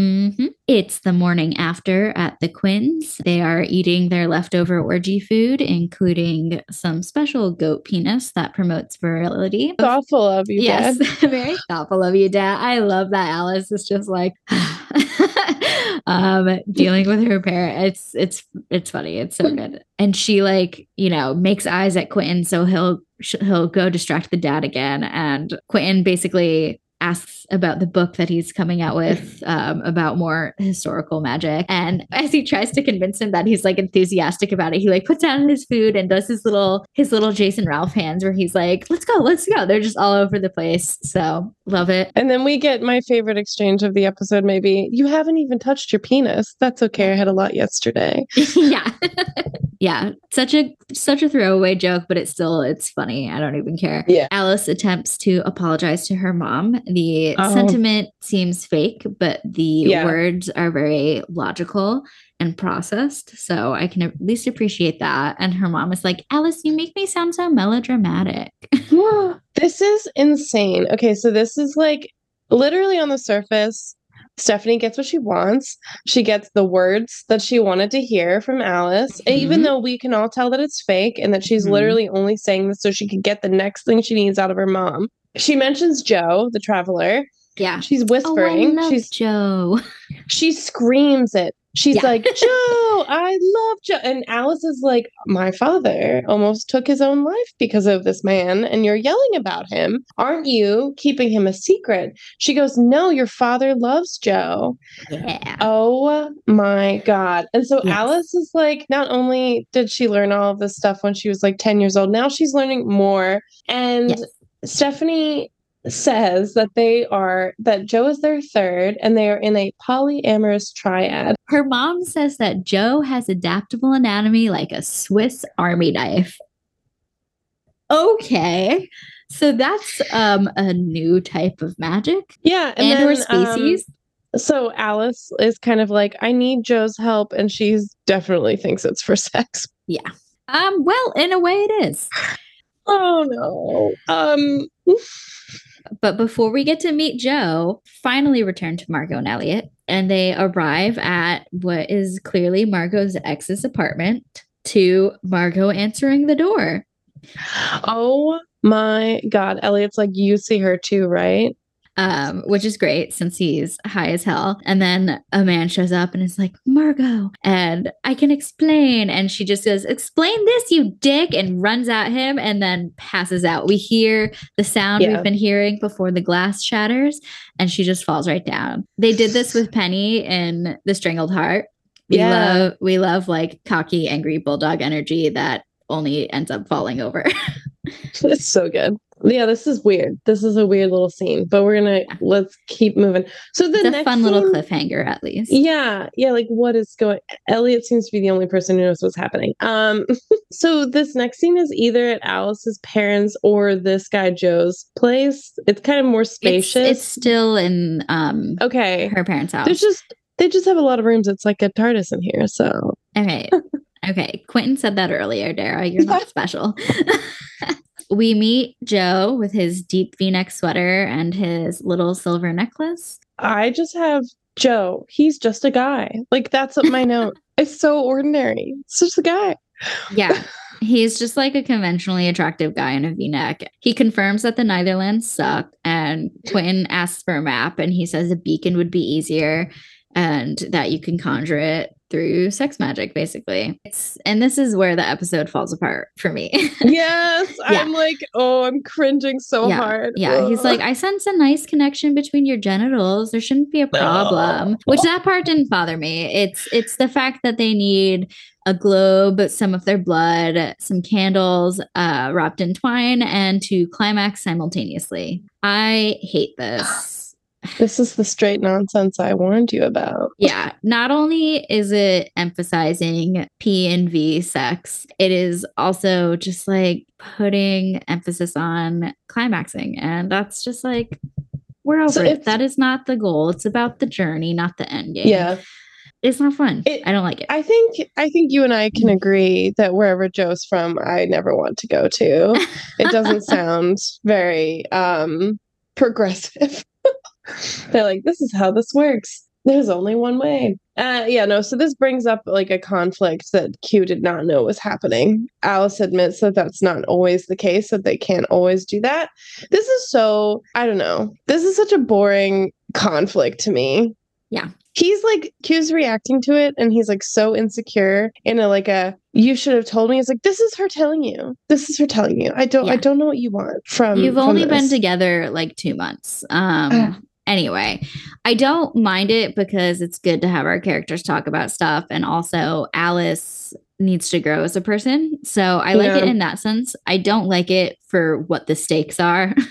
Mhm. It's the morning after at the Quinns. They are eating their leftover orgy food, including some special goat penis that promotes virility. Thoughtful of you, Yes, Dad. very thoughtful of you, Dad. I love that Alice is just like um dealing with her parent. It's it's it's funny. It's so good. And she like, you know, makes eyes at Quentin so he'll he'll go distract the dad again and Quentin basically asks about the book that he's coming out with um, about more historical magic and as he tries to convince him that he's like enthusiastic about it he like puts down his food and does his little his little jason ralph hands where he's like let's go let's go they're just all over the place so love it And then we get my favorite exchange of the episode, maybe. You haven't even touched your penis. That's okay. I had a lot yesterday. yeah yeah such a such a throwaway joke but it's still it's funny i don't even care Yeah. alice attempts to apologize to her mom the Oh. sentiment seems fake but the Yeah. words are very logical and processed so i can at least appreciate that and her mom is like alice you make me sound so melodramatic this is insane. Okay, so this is like literally on the surface. Stephanie gets what she wants. She gets the words that she wanted to hear from Alice, and even though we can all tell that it's fake and that she's Mhm. literally only saying this so she could get the next thing she needs out of her mom. She mentions Joe, the traveler. yeah She's oh, whispering. I love she's joe she screams it. She's Yeah. like, Joe, I love Joe. And Alice is like, My father almost took his own life because of this man, and you're yelling about him. Aren't you keeping him a secret? She goes, No, your father loves Joe. yeah Oh my God. And so Yes. Alice is like, not only did she learn all of this stuff when she was like 10 years old, now she's learning more. And Yes. Stephanie says that they are that Joe is their third and they are in a polyamorous triad. Her mom says that Joe has adaptable anatomy like a Swiss army knife. Okay. So that's um a new type of magic Yeah, and, and, then, um, species. so Alice is kind of like, I need Joe's help, and she's definitely thinks it's for sex. Yeah. Um, well, in a way it is. Oh no. Um But before we get to meet Joe, finally return to Margot and Eliot, and they arrive at what is clearly Margot's ex's apartment to Margot answering the door. Oh my god. Eliot's like, you see her too, right? Um, which is great since he's high as hell. And then a man shows up and is like, Margot, and I can explain. And she just goes, Explain this, you dick, and runs at him and then passes out. We hear the sound Yeah. we've been hearing before the glass shatters, and she just falls right down. They did this with Penny in The Strangled Heart. We Yeah. love we love like cocky, angry bulldog energy that only ends up falling over. It's so good. Yeah, this is weird. This is a weird little scene, but we're gonna Yeah. let's keep moving. So the It's a next fun little cliffhanger, at least. Yeah, yeah, like what is going Eliot seems to be the only person who knows what's happening. Um so this next scene is either at Alice's parents or this guy Joe's place. It's kind of more It's, spacious. it's still in um okay. her parents' house. There's just they just have a lot of rooms. It's like a TARDIS in here, so Okay. Okay. Quentin said that earlier, Dara. You're not special. We meet Joe with his deep v neck sweater and his little silver necklace. I just have Joe. He's just a guy. Like that's what my note. It's so ordinary. It's just a guy. Yeah. He's just like a conventionally attractive guy in a v neck. He confirms that the Neitherlands suck, and Quentin asks for a map, and he says a beacon would be easier and that you can conjure it through sex magic, basically. It's, and this is where the episode falls apart for me. Yes. Yeah. I'm like, oh, I'm cringing so yeah, hard. Yeah, he's like, I sense a nice connection between your genitals. There shouldn't be a problem. Which that part didn't bother me. It's it's the fact that they need a globe, some of their blood, some candles uh, wrapped in twine, and to climax simultaneously. I hate this. This is the straight nonsense I warned you about. Yeah, not only is it emphasizing P and V sex, it is also just like putting emphasis on climaxing. And that's just like, we're over So it. That is not the goal. It's about the journey, not the end game. Yeah. It's not fun. It- I don't like it. I think I think you and I can agree that wherever Joe's from, I never want to go to. It doesn't sound very um progressive. They're like, this is how this works. There's only one way. Uh yeah, no, so this brings up like a conflict that Q did not know was happening. Alice admits that that's not always the case, that they can't always do that. This is so, I don't know. This is such a boring conflict to me. Yeah. He's like Q's reacting to it and he's like so insecure in a like a you should have told me. It's like this is her telling you. This is her telling you. I don't I don't know what you want from You've from only been together like two months. Um Ugh. Anyway, I don't mind it because it's good to have our characters talk about stuff. And also Alice needs to grow as a person. So I like it in that sense. I don't like it for what the stakes are.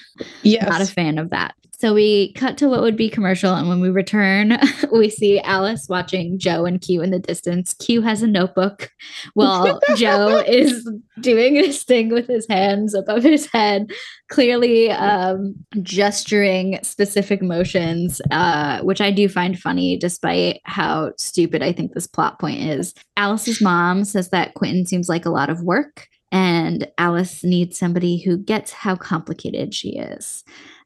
Yes. Not a fan of that. So we cut to what would be commercial, and when we return, we see Alice watching Joe and Q in the distance. Q has a notebook while Joe is doing his thing with his hands above his head, clearly um, gesturing specific motions, uh, which I do find funny, despite how stupid I think this plot point is. Alice's mom says that Quentin seems like a lot of work, and Alice needs somebody who gets how complicated she is.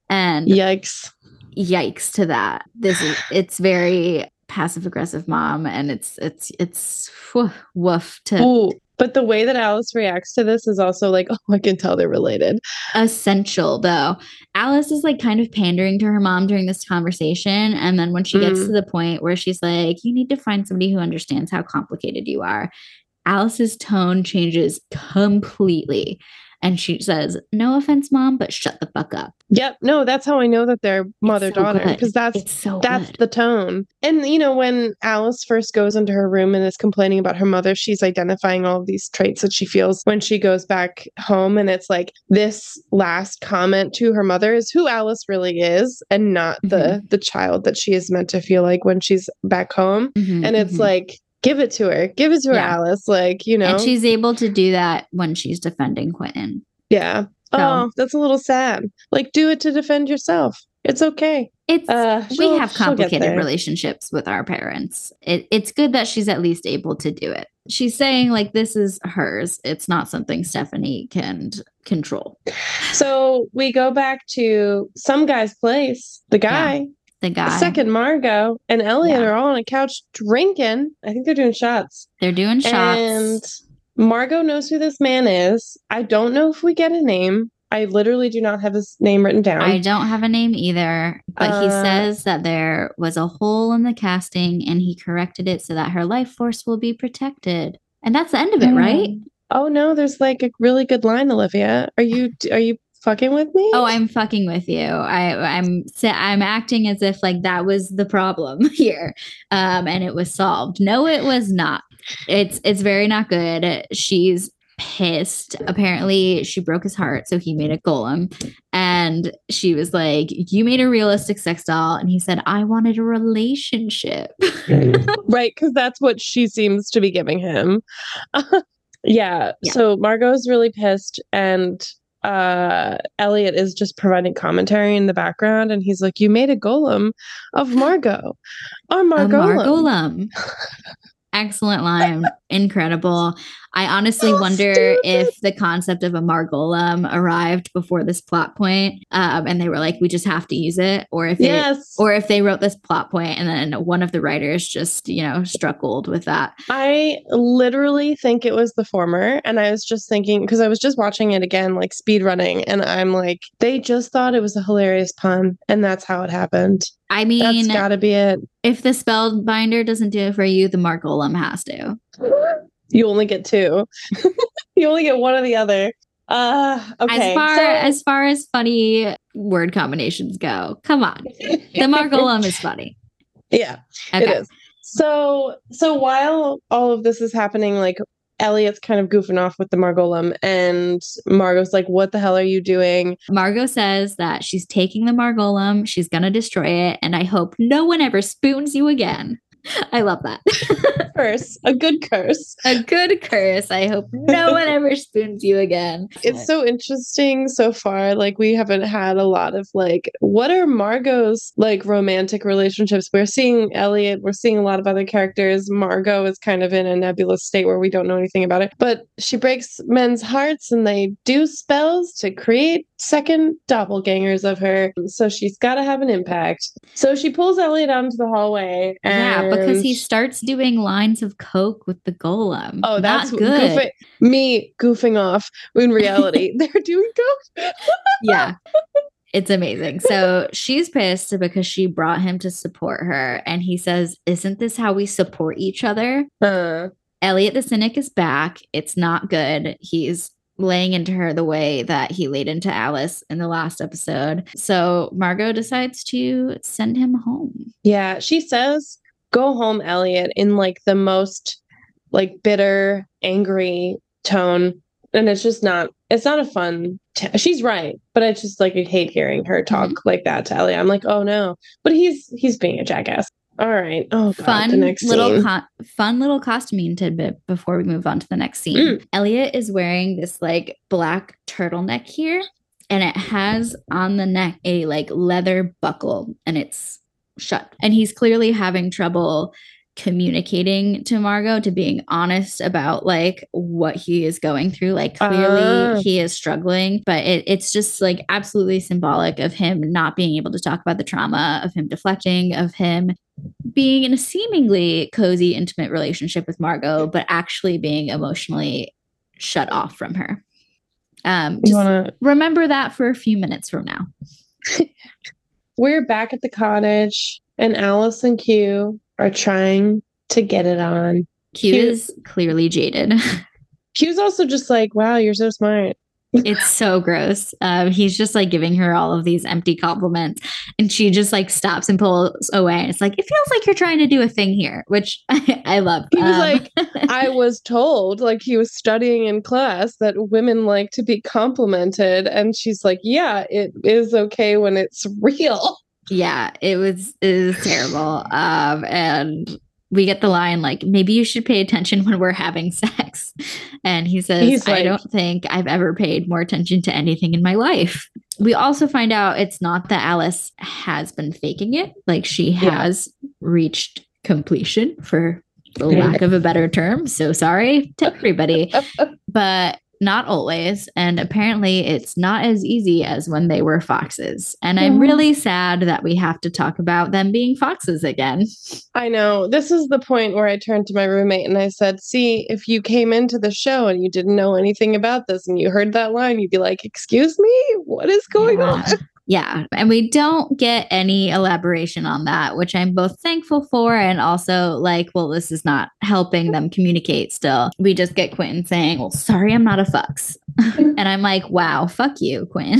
And Yikes. yikes to that. This is it's very passive aggressive mom, and it's it's it's woof, woof to Ooh. But the way that Alice reacts to this is also like, oh, I can tell they're related. essential though. Alice is like kind of pandering to her mom during this conversation. And then when she gets Mm. to the point where she's like, you need to find somebody who understands how complicated you are, Alice's tone changes completely. And she says, No offense, mom, but shut the fuck up. Yep. No, that's how I know that they're mother daughter because that's so that's good. the tone. And you know, when Alice first goes into her room and is complaining about her mother, she's identifying all of these traits that she feels when she goes back home. And it's like this last comment to her mother is who Alice really is, and not the Mm-hmm. the child that she is meant to feel like when she's back home. Mhm, And it's mhm. like, give it to her, give it to her, Yeah. Alice. Like, you know, and she's able to do that when she's defending Quentin. yeah. So- Oh, that's a little sad. Like, do it to defend yourself. It's okay. It's Uh, we have complicated relationships with our parents. It, it's good that she's at least able to do it. She's saying like this is hers. It's not something Stephanie can control. So we go back to some guy's place. The guy, The guy, second Margot, and Eliot Yeah. are all on a couch drinking. I think they're doing shots. they're doing shots. And Margot knows who this man is. I don't know if we get a name. I literally do not have his name written down. I don't have a name either, but he Uh, says that there was a hole in the casting and he corrected it so that her life force will be protected. And that's the end of it, right? Oh no, there's like a really good line, Olivia. Are you are you fucking with me? Oh, I'm fucking with you. I, I'm I'm acting as if like that was the problem here, um, and it was solved. No, it was not. It's it's very not good. She's pissed. Apparently, she broke his heart, so he made a golem. And she was like, You made a realistic sex doll. And he said, I wanted a relationship. right, because that's what she seems to be giving him. yeah, Yeah. So Margot's really pissed, and uh Eliot is just providing commentary in the background, and he's like, "You made a golem of Margot, our A Margolem." Margolem. Excellent line. Incredible. I honestly wonder stupid. if the concept of a Margolem arrived before this plot point, um, and they were like, we just have to use it, or if it or if they wrote this plot point and then one of the writers just you know struggled with that I literally think it was the former, and I was just thinking because I was just watching it again, like speed running, and I'm like, they just thought it was a hilarious pun, and that's how it happened. i mean, that's got to be it. if the spellbinder doesn't do it for you the margolem has to You only get two. you only get one or the other. Uh okay. as far so- as far as funny word combinations go come on the Margolem is funny Yeah, okay it is. So so while all of this is happening, like Eliot's kind of goofing off with the Margolem, and Margot's like, "What the hell are you doing?" margot says that she's taking the Margolum, she's gonna destroy it and i hope no one ever spoons you again i love that Curse, a good curse. a good curse i hope no one ever spoons you again It's so interesting so far. Like we haven't had a lot of like, what are Margot's like romantic relationships? We're seeing Eliot, we're seeing a lot of other characters. Margot is kind of in a nebulous state where we don't know anything about it. But she breaks men's hearts and they do spells to create second doppelgangers of her. So she's gotta have an impact. So she pulls Eliot out into the hallway and Yeah, because he starts doing lines of coke with the golem. Oh, that's not good. goofing- me goofing off. In reality, they're doing coke. yeah. It's amazing. So she's pissed because she brought him to support her. And he says, Isn't this how we support each other? Uh, Eliot the Cynic is back. It's not good. He's laying into her the way that he laid into Alice in the last episode. So Margot decides to send him home. Yeah, she says, "Go home, Eliot," in like the most like bitter, angry tone, and it's just not. It's not a fun. T- She's right, but I just like I hate hearing her talk mm-hmm. like that to Eliot. I'm like, oh no, but he's he's being a jackass. All right. Oh, God, fun little co- fun little costuming tidbit before we move on to the next scene. Mm. Eliot is wearing this like black turtleneck here and it has on the neck a like leather buckle and it's shut. And he's clearly having trouble communicating to Margot to being honest about like what he is going through. Like clearly Ah. he is struggling, but it, it's just like absolutely symbolic of him not being able to talk about the trauma, of him deflecting, of him being in a seemingly cozy, intimate relationship with Margot, but actually being emotionally shut off from her. Um, You just wanna? remember that for a few minutes from now. We're back at the cottage, and Alice and Q are trying to get it on. Q Cute. is clearly jaded. Q's also just like, "Wow, you're so smart." it's so gross. Um, he's just like giving her all of these empty compliments, and she just like stops and pulls away. And it's like it feels like you're trying to do a thing here, which I, I love. He was Um, like, I was told, like he was studying in class, that women like to be complimented. And she's like, Yeah, it is okay when it's real. Yeah it was it was terrible. Um and we get the line like maybe you should pay attention when we're having sex. And he says He's i don't think i've ever paid more attention to anything in my life. We also find out it's not that alice has been faking it. Like she Yeah. has reached completion for the lack of a better term. So sorry to everybody. But not always. And apparently, it's not as easy as when they were foxes. And I'm really sad that we have to talk about them being foxes again. I know. This is the point where I turned to my roommate and I said, See, if you came into the show and you didn't know anything about this and you heard that line, you'd be like, Excuse me? What is going Yeah. on? Yeah. And we don't get any elaboration on that, which I'm both thankful for and also like, well, this is not helping them communicate still. We just get Quentin saying, well, sorry, I'm not a fucks. and I'm like, wow, fuck you, Quinn.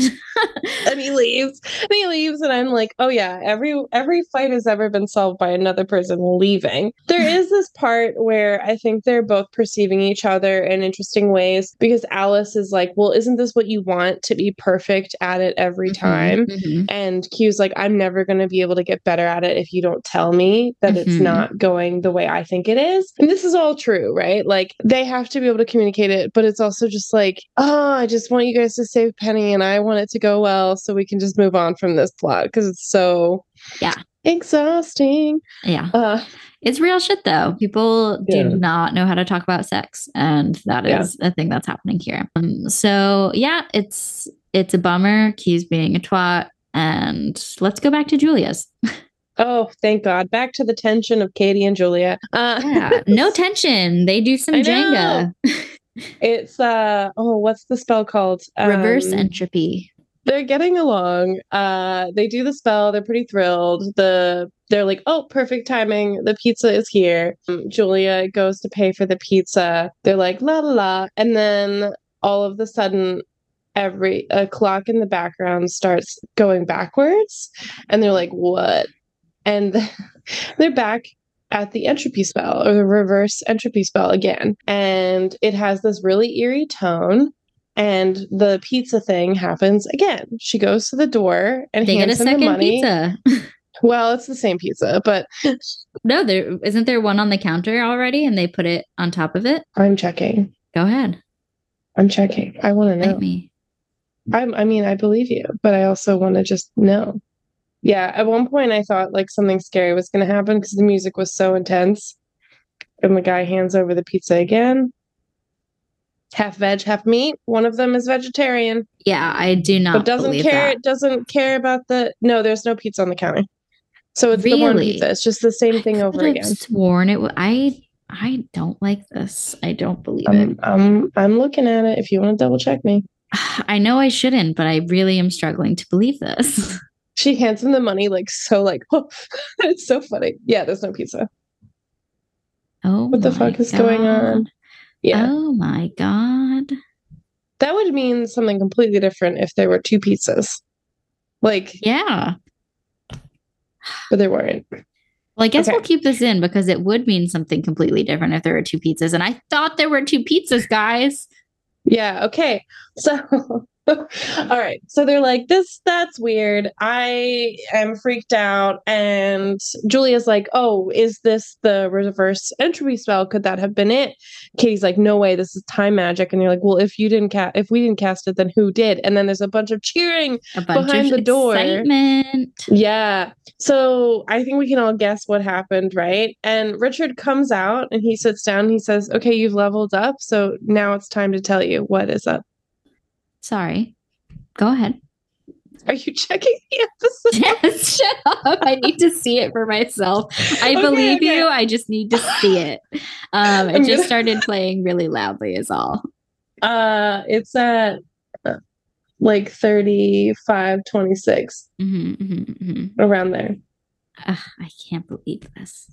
and he leaves. And he leaves, and I'm like, oh yeah, every every fight has ever been solved by another person leaving. There is this part where I think they're both perceiving each other in interesting ways because Alice is like, well, isn't this what you want to be perfect at it every Mhm, time? mhm. And Q's like, I'm never going to be able to get better at it if you don't tell me that it's Mhm. not going the way I think it is. And this is all true, right? Like, they have to be able to communicate it, but it's also just like, oh, I just want you guys to save Penny and I want it to go well so we can just move on from this plot because it's so Yeah. exhausting. Yeah. Uh, It's real shit though. People do not know how to talk about sex, and that is Yeah. a thing that's happening here. Um, so yeah, it's it's a bummer. Q's being a twat, and let's go back to Julia's. oh, thank God. Back to the tension of Kady and Julia. Uh, Yeah, no tension. They do some I Jenga. it's, uh, oh, what's the spell called? Reverse Um, entropy. they're getting along. Uh, they do the spell. They're pretty thrilled. The they're like, oh, perfect timing. The pizza is here. Um, Julia goes to pay for the pizza. They're like, la la la, and then all of a sudden, every a clock in the background starts going backwards, and they're like, what? And they're back at the entropy spell or the reverse entropy spell again, and it has this really eerie tone and the pizza thing happens again. She goes to the door and They get a hands him the second money. pizza. Well, it's the same pizza, but No, there isn't there one on the counter already, and they put it on top of it. I'm checking. Go ahead, I'm checking. I want to know. me. I'm, I mean, I believe you, but I also want to just know. Yeah, at one point I thought like something scary was going to happen because the music was so intense. And the guy hands over the pizza again. Half veg, half meat. One of them is vegetarian, Yeah, I do not but doesn't believe care. that. Doesn't care about the. No, there's no pizza on the counter. So it's the one Really? pizza. It's just the same thing I over could've again. Sworn it. wa- I I don't like this. I don't believe it. I'm, I'm I'm looking at it. If you want to double check me, I know I shouldn't, but I really am struggling to believe this. she hands him the money like so like oh, it's so funny. Yeah, there's no pizza. Oh, What the fuck is going on? Yeah, Oh my god. that would mean something completely different if there were two pizzas. Like, Yeah. but there weren't. Well, I guess Okay. we'll keep this in because it would mean something completely different if there were two pizzas. And I thought there were two pizzas, guys. Yeah, okay. So all right. So they're like, this that's weird. I am freaked out. And Julia's like, Oh, is this the reverse entropy spell? Could that have been it? Kady's like, No way, this is time magic. And you're like, Well, if you didn't cast if we didn't cast it, then who did? And then there's a bunch of cheering. Bunch Behind of the door. excitement. Yeah. So I think we can all guess what happened, right? And Richard comes out and he sits down. He says, Okay, you've leveled up. So now it's time to tell you what is up. Sorry. Go ahead. Are you checking the episode? Yes, shut up. I need to see it for myself. I Okay, believe okay. you. I just need to see it. Um, it just started playing really loudly, is all. Uh, it's at uh, like 35, 26, hmm hmm hmm around there. Ugh, I can't believe this.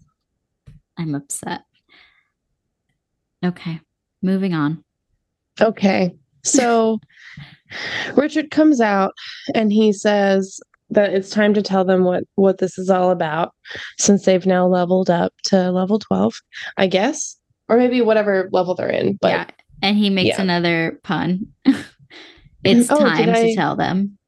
I'm upset. Okay, moving on. Okay. So Richard comes out and he says that it's time to tell them what what this is all about since they've now leveled up to level 12, I guess. Or maybe whatever level they're in. But yeah, and he makes yeah. another pun. it's Oh, time to I- tell them.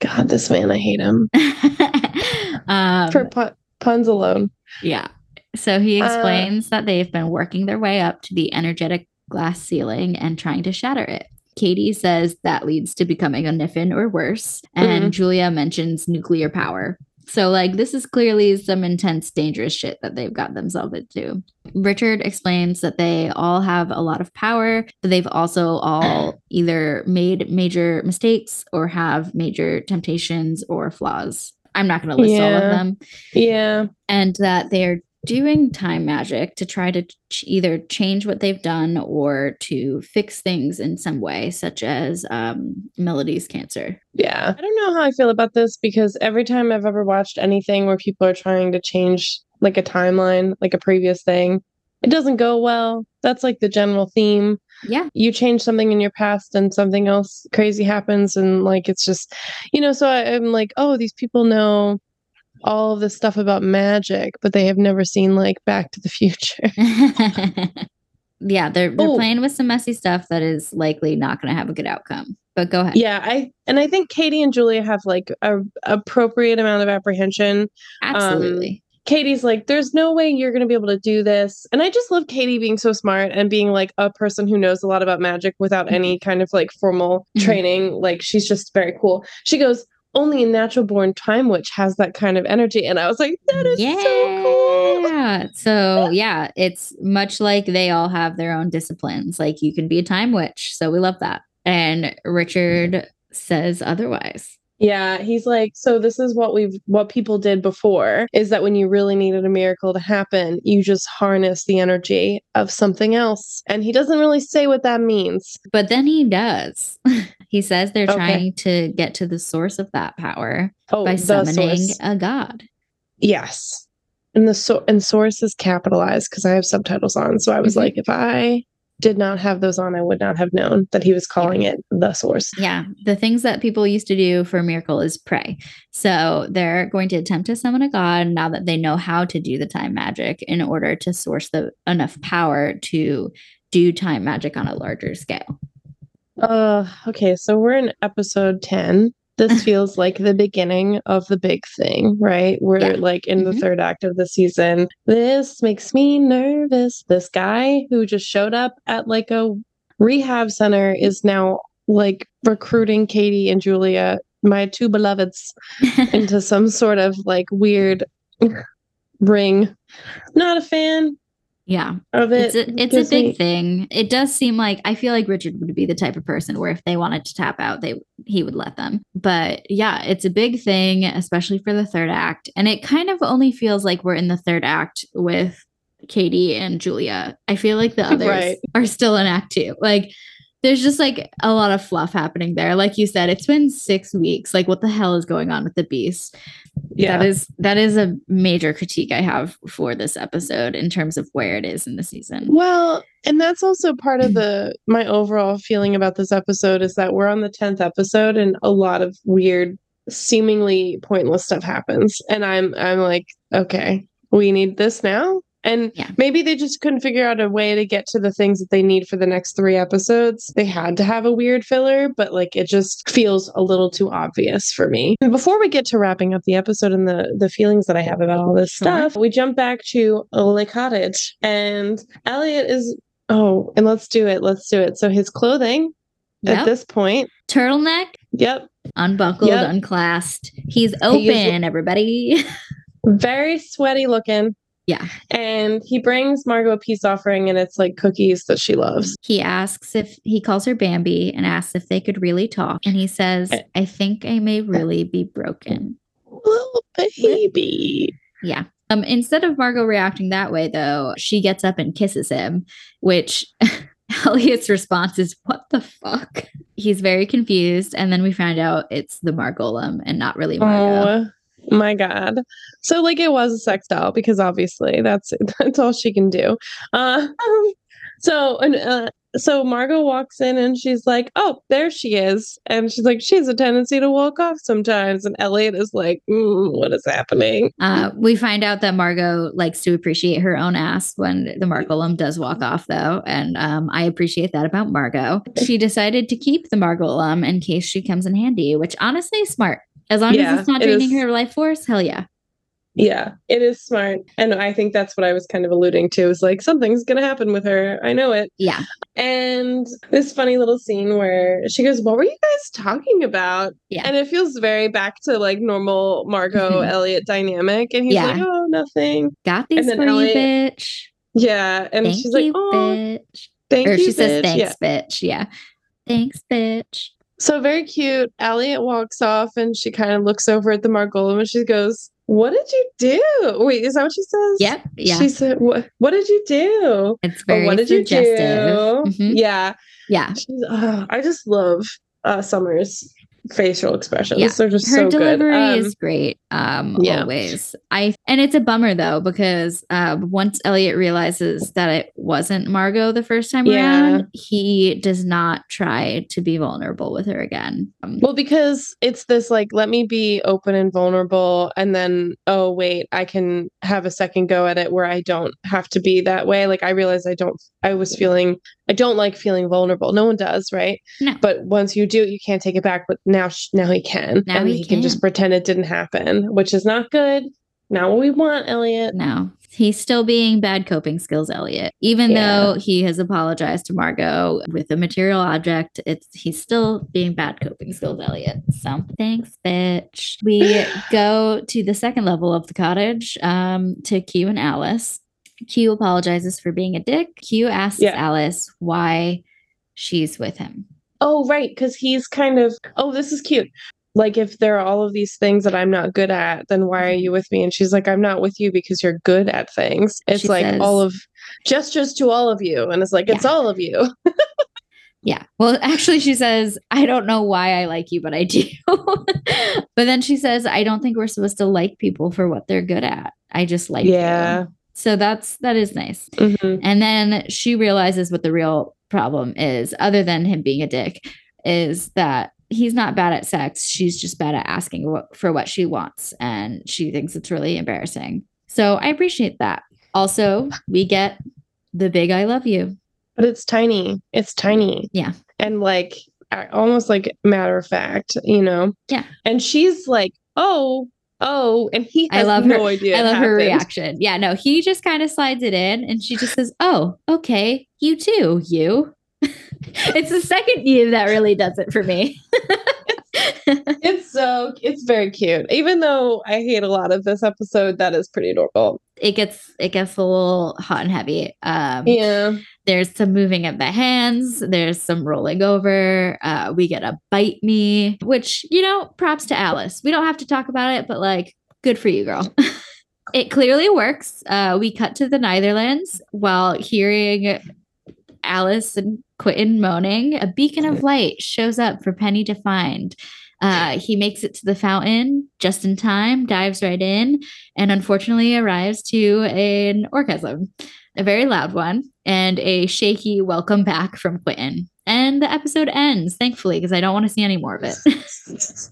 God, this man, I hate him. um, For pun- puns alone. Yeah. So he Uh, explains that they've been working their way up to the energetic glass ceiling and trying to shatter it. Kady says that leads to becoming a Niffin or worse. And Mhm. Julia mentions nuclear power. So, like, this is clearly some intense, dangerous shit that they've got themselves into. Richard explains that they all have a lot of power, but they've also all either made major mistakes or have major temptations or flaws. I'm not going to list all of them Yeah. and that they're doing time magic to try to ch- either change what they've done or to fix things in some way, such as um, Melody's cancer. Yeah. I don't know how I feel about this because every time I've ever watched anything where people are trying to change like a timeline, like a previous thing, it doesn't go well. That's like the general theme. Yeah. You change something in your past and something else crazy happens. And like, it's just, you know, so I, I'm like, oh, these people know all of this stuff about magic, but they have never seen like Back to the Future. yeah, they're they're Oh. playing with some messy stuff that is likely not going to have a good outcome. But go ahead. yeah. I, and I think Kady and Julia have like a appropriate amount of apprehension Absolutely. Kady's like, there's no way you're going to be able to do this. And I just love Kady being so smart and being like a person who knows a lot about magic without any kind of like formal Mhm. training. Like, she's just very cool. She goes, only a natural born time witch has that kind of energy. And I was like, that is yeah. so cool. Yeah. So yeah, it's much like they all have their own disciplines. Like you can be a time witch. So we love that. And Richard says otherwise. Yeah, he's like, so this is what we've what people did before is that when you really needed a miracle to happen, you just harness the energy of something else. And he doesn't really say what that means. But then he does. he says they're Okay. trying to get to the source of that power Oh, by summoning source. a god. Yes. And the so and source is capitalized because I have subtitles on. So I was Mhm. like, if I did not have those on, I would not have known that he was calling it the source. Yeah, the things that people used to do for a miracle is pray. So they're going to attempt to summon a god now that they know how to do the time magic in order to source the enough power to do time magic on a larger scale. Uh okay, so we're in episode 10. This feels like the beginning of the big thing, right? We're Yeah. like in the Mhm. third act of the season. This makes me nervous. This guy who just showed up at like a rehab center is now like recruiting Kady and Julia, my two beloveds, into some sort of like weird ring. Not a fan yeah, of it. it's a, it's a big me- thing. It does seem like I feel like Richard would be the type of person where if they wanted to tap out, they he would let them. But yeah, it's a big thing, especially for the third act. And it kind of only feels like we're in the third act with Kady and Julia. I feel like the others Right. are still in act two. Like there's just like a lot of fluff happening there. Like you said, it's been six weeks. Like what the hell is going on with the beast? Yeah. That is that is a major critique I have for this episode in terms of where it is in the season. Well, and that's also part of the my overall feeling about this episode is that we're on the 10th episode and a lot of weird seemingly pointless stuff happens and I'm I'm like, okay, we need this now. And Yeah. maybe they just couldn't figure out a way to get to the things that they need for the next 3 episodes. They had to have a weird filler, but like it just feels a little too obvious for me. And before we get to wrapping up the episode and the the feelings that I have about all this Sure. stuff, we jump back to Le Cottage and Eliot is oh, and let's do it. Let's do it. So his clothing at this point, Turtleneck, yep, unbuckled, Yep. unclasped. He's open, everybody. very sweaty looking. Yeah. And he brings Margot a peace offering and it's like cookies that she loves. He asks if he calls her Bambi and asks if they could really talk. And he says, Eh. I think I may really be broken. Little baby. Yeah. Um, instead of Margot reacting that way, though, she gets up and kisses him, which Eliot's response is, What the fuck? He's very confused. And then we find out it's the Margolem and not really Margot. Oh my god. So like it was a sex doll because obviously that's that's all she can do. Uh so and uh so Margot walks in and she's like, "Oh, there she is." And she's like, "She has a tendency to walk off sometimes." And Eliot is like, mm, "What is happening?" Uh, we find out that Margot likes to appreciate her own ass when the Margolem does walk off, though. And um, I appreciate that about Margot. She decided to keep the Margolem in case she comes in handy, which honestly smart. As long Yeah, as it's not it draining is. her life force, hell yeah. Yeah, it is smart. And I think that's what I was kind of alluding to is like something's going to happen with her. I know it. Yeah. And this funny little scene where she goes, What were you guys talking about? Yeah. And it feels very back to like normal Margot Mhm. Eliot dynamic. And he's Yeah. like, Oh, nothing. Got these for you, bitch. Yeah. And Thank she's you, like, Oh, bitch. thank Or you. she says, bitch." Yeah. thanks, bitch. Yeah. Thanks, bitch. So very cute. Eliot walks off and she kind of looks over at the Margolem and she goes, what did you do? Wait, is that what she says? Yep. Yeah. She said, "What? What did you do? it's Or very what did suggestive. you do?" Mhm. Yeah, Yeah. she's, uh, I just love uh, Summer's facial expressions. Yeah, They're just her so good. delivery Um, is great um yeah. always i and it's a bummer though because uh once eliot realizes that it wasn't margot the first time Yeah. around he does not try to be vulnerable with her again um, Well, because it's this like, let me be open and vulnerable, and then, oh, wait, I can have a second go at it where I don't have to be that way. Like, I realized I don't, I was feeling, I don't like feeling vulnerable. No one does, right? No. But once you do, you can't take it back. But now, sh- now he can. Now and he he, can. just pretend it didn't happen, which is not good. Not what we want, Eliot. no he's still being bad coping skills eliot even Yeah. though he has apologized to margot with a material object it's he's still being bad coping skills eliot so thanks bitch we go to the second level of the cottage um to q and alice q apologizes for being a dick q asks Yeah. alice why she's with him Oh, right. Because he's kind of, oh, this is cute. Like, if there are all of these things that I'm not good at, then why are you with me? And she's like, I'm not with you because you're good at things. It's She like all of gestures to all of you. And it's like, it's all of you. Yeah. Well, actually, she says, I don't know why I like you, but I do. but then she says, I don't think we're supposed to like people for what they're good at. I just like Yeah. you. So that's that is nice. Mhm. And then she realizes what the real problem is, other than him being a dick, is that he's not bad at sex. She's just bad at asking what, for what she wants. And she thinks it's really embarrassing. So I appreciate that. Also, we get the big I love you. But it's tiny. It's tiny. Yeah. And like, almost like matter of fact, you know? Yeah. And she's like, oh, oh. And he I has love no her- idea. I love her reaction. Yeah, no, he just kind of slides it in and she just says, Oh, okay, you too, you. it's the second you that really does it for me. It's so, it's very cute. Even though I hate a lot of this episode, that is pretty adorable. it gets it gets a little hot and heavy. Um Yeah. There's some moving of the hands, there's some rolling over. Uh we get a bite me, which, you know, props to Alice. We don't have to talk about it, but like good for you, girl. it clearly works. Uh we cut to the Neitherlands while hearing Alice and Quentin moaning. A beacon of light shows up for Penny to find. Uh, he makes it to the fountain just in time, dives right in, and unfortunately arrives to an orgasm, a very loud one, and a shaky welcome back from Quentin. And the episode ends, thankfully, because I don't want to see any more of it.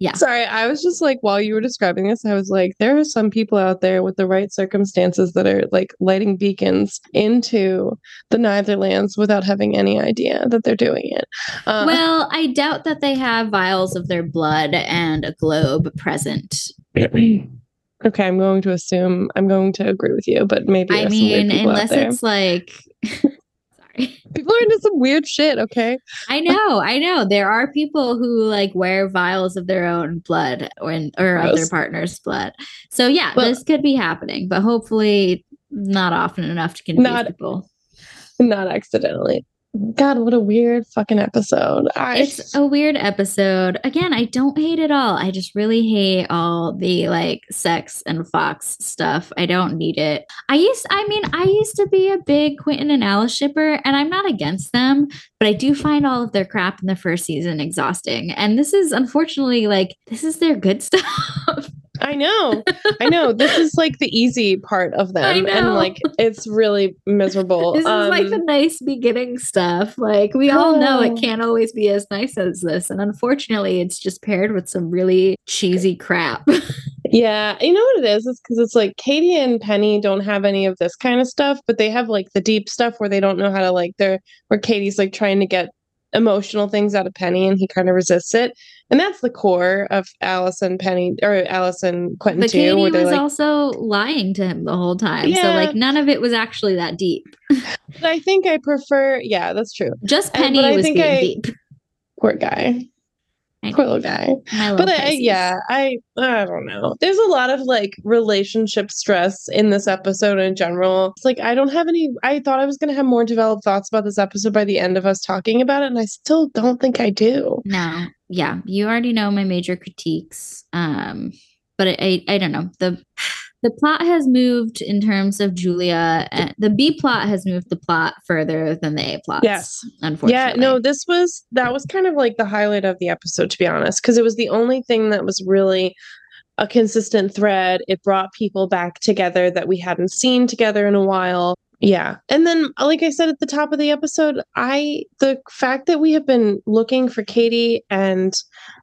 Yeah. Sorry, I was just like, while you were describing this, I was like, there are some people out there with the right circumstances that are like lighting beacons into the Neitherlands without having any idea that they're doing it. Uh, well, I doubt that they have vials of their blood and a globe present. okay, I'm going to assume, I'm going to agree with you, but maybe I there's some weird mean, unless it's like. Sorry. people are into some weird shit, okay? I uh, know, I know. There are people who like wear vials of their own blood or, or of their partner's blood. So yeah, Well- this could be happening, but hopefully not often enough to confuse Not- people. Not accidentally. God, what a weird fucking episode. I, It's a weird episode. Again, I don't hate it all. I just really hate all the like sex and Fox stuff. I don't need it. I used I mean, I used to be a big Quentin and Alice shipper, and I'm not against them, but I do find all of their crap in the first season exhausting. And this is unfortunately like this is their good stuff. I know. I know. This is like the easy part of them. And like it's really miserable. this is like Um, the nice beginning stuff. Like we all know Oh. it can't always be as nice as this. And unfortunately, it's just paired with some really cheesy crap. Yeah, you know what it is? It's because it's like Kady and Penny don't have any of this kind of stuff, but they have like the deep stuff where they don't know how to like they're where Kady's like trying to get emotional things out of Penny and he kind of resists it. And that's the core of and Penny or and Quentin But too, Kady was like also lying to him the whole time. So like none of it was actually that deep. but I think I prefer yeah, that's true. Just And- Penny I was think being I- deep. Poor guy. I Poor little guy. But I, I- yeah i i don't know there's a lot of like relationship stress in this episode in general it's like i don't have any i thought i was going to have more developed thoughts about this episode by the end of us talking about it and i still don't think i do No. Yeah. You already know my major critiques. Um but I, I don't know the the plot has moved in terms of Julia. And the B plot has moved the plot further than the A plot. Yes. unfortunately. Yeah, no, this was that was kind of like the highlight of the episode, to be honest, because it was the only thing that was really a consistent thread. It brought people back together that we hadn't seen together in a while. Yeah. And then like I said at the top of the episode, I the fact that we have been looking for Kady and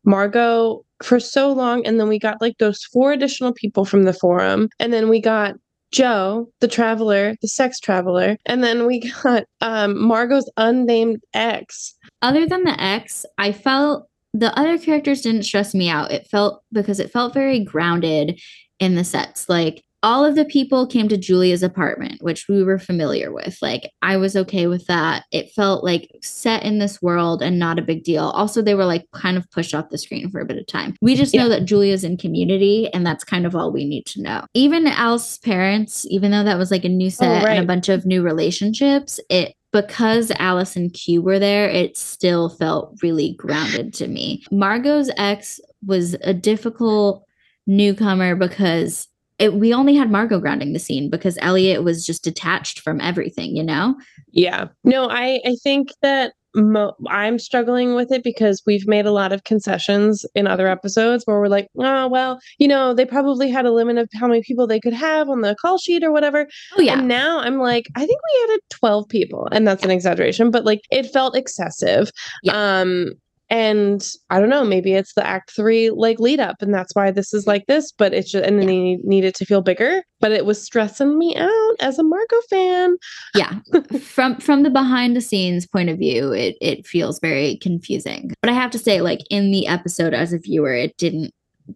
Margot for so long and then we got like those four additional people from the forum and then we got Joe, the traveler, the sex traveler, and then we got um Margot's unnamed ex. Other than the X, I felt the other characters didn't stress me out. It felt because it felt very grounded in the sets. Like all of the people came to Julia's apartment, which we were familiar with. Like I was okay with that. It felt like set in this world and not a big deal. Also, they were like kind of pushed off the screen for a bit of time. We just know that Julia's in community, and that's kind of all we need to know. Even Alice's parents, even though that was like a new oh, set and a bunch of new relationships, it because Alice and Q were there, it still felt really grounded to me. Margot's ex was a difficult newcomer because it, we only had Margot grounding the scene because Eliot was just detached from everything, you know? Yeah. No, I I think that mo- I'm struggling with it because we've made a lot of concessions in other episodes where we're like, oh well, you know, they probably had a limit of how many people they could have on the call sheet or whatever. Oh, yeah. And now I'm like, I think we added 12 people, and that's an exaggeration, but like it felt excessive. Yeah. Um and I don't know, maybe it's the act three like lead up, and that's why this is like this, but it's just and then Yeah. they need it to feel bigger. But it was stressing me out as a marco fan. yeah from from the behind the scenes point of view it it feels very confusing but i have to say like in the episode as a viewer it didn't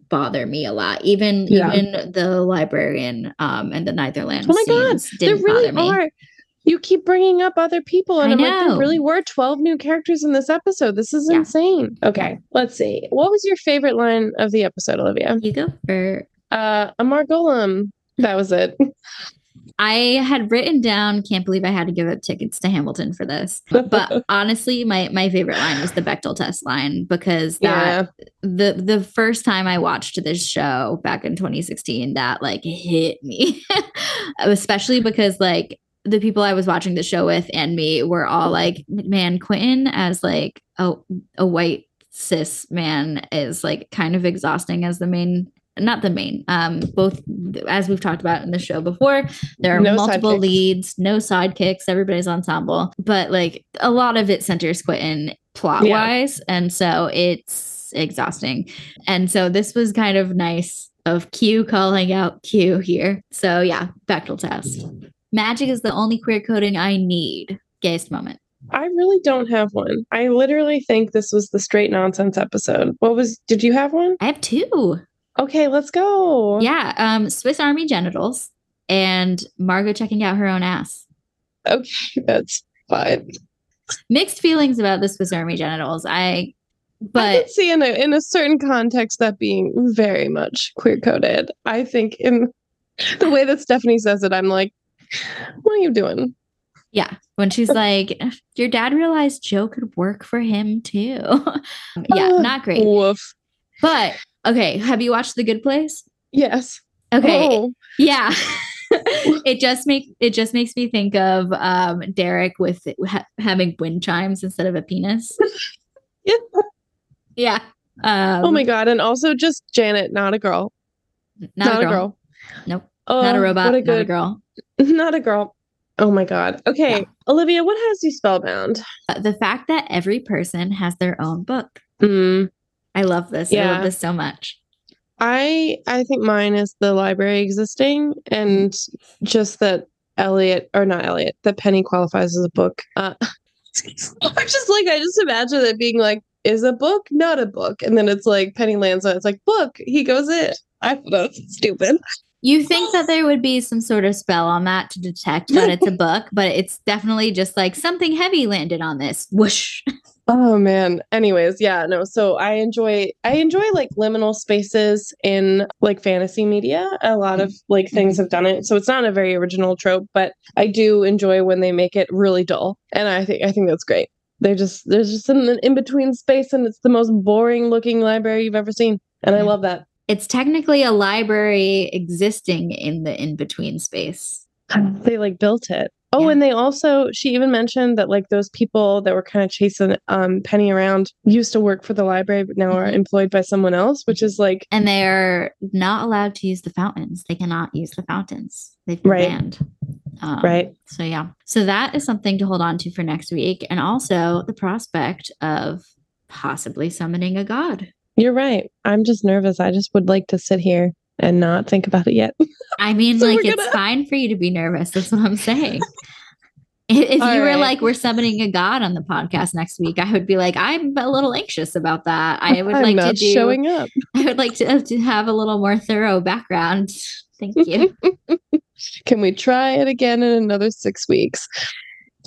bother me a lot even Yeah. even the librarian um and the neitherlands Oh my God, scenes there didn't really bother me are. You keep bringing up other people, and I I'm like, there really were 12 new characters in this episode. This is Yeah. insane. Okay, let's see. What was your favorite line of the episode, Olivia? you go for Uh, a Margolem. That was it. I had written down, can't believe I had to give up tickets to Hamilton for this. But honestly, my my favorite line was the Bechdel test line because that yeah, the the first time I watched this show back in 2016, that like hit me. Especially because like the people I was watching the show with and me were all like, man, Quentin as like a a white cis man is like kind of exhausting as the main not the main um both as we've talked about in the show before there are No multiple sidekicks. leads no sidekicks everybody's ensemble but like a lot of it centers quentin plot wise and so it's exhausting. And so this was kind of nice of q calling out q here. So yeah Bechdel test magic is the only queer coding i need gayest moment I really don't have one. I literally think this was the straight nonsense episode. What was? Did you have one? i have two Okay, let's go. yeah um swiss army genitals and margot checking out her own ass Okay, that's fine. mixed feelings about the swiss army genitals i I but could see in a in a certain context that being very much queer coded. I think in the way that Stephanie says it, I'm like, what are you doing? Yeah, when she's like, "Your dad realized Joe could work for him too." yeah, Ah, not great. Woof. But okay, have you watched The Good Place? Yes. Okay, Oh, yeah. it just make it just makes me think of um Derek with ha- having wind chimes instead of a penis. Yeah. Yeah. Um, oh my god! And also just Janet, not a girl. Not, a, girl. Nope. Oh, not a robot. What a Not a girl. Not a girl. Oh my god. Okay, Yeah. Olivia, what has you spellbound? Uh, The fact that every person has their own book. Mm, I love this. I love this so much. I I think mine is the library existing and just that Eliot or not Eliot that Penny qualifies as a book. Uh, I'm just like I just imagine it being like is a book not a book and then it's like Penny lands on it's like book he goes in. I thought that was stupid. You think that there would be some sort of spell on that to detect that it's a book, but it's definitely just like something heavy landed on this. Whoosh. Oh man. Anyways, yeah, no. So I enjoy I enjoy like liminal spaces in like fantasy media. A lot of like mm-hmm. things have done it. So it's not a very original trope, but I do enjoy when they make it really dull. And I think I think that's great. They're just there's just an in between space and it's the most boring looking library you've ever seen. And I love that. It's technically a library existing in the in between space. They like built it. Oh, Yeah. and they also she even mentioned that like those people that were kind of chasing um Penny around used to work for the library but now are Mhm. employed by someone else, which is like And they're not allowed to use the fountains. They cannot use the fountains. They've been Right. banned. Um, Right. So yeah. So that is something to hold on to for next week. And also the prospect of possibly summoning a god. You're right. I'm just nervous. I just would like to sit here and not think about it yet. I mean, So like it's gonna- fine for you to be nervous. That's what I'm saying. If All you were right. like, we're summoning a god on the podcast next week, I would be like, I'm a little anxious about that. I would I'm like to do, showing up. I would like to, to have a little more thorough background. Thank you. Can we try it again in another six weeks?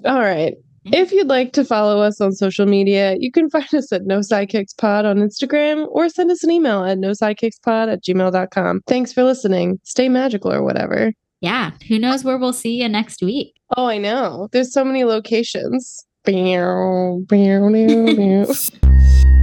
All right. Mm-hmm. If you'd like to follow us on social media, you can find us at No Sidekicks Pod on Instagram or send us an email at no sidekickspod at gmail.com. Thanks for listening. Stay magical or whatever. yeah. Who knows where we'll see you next week? Oh, I know. There's so many locations. Meow, meow, meow, meow.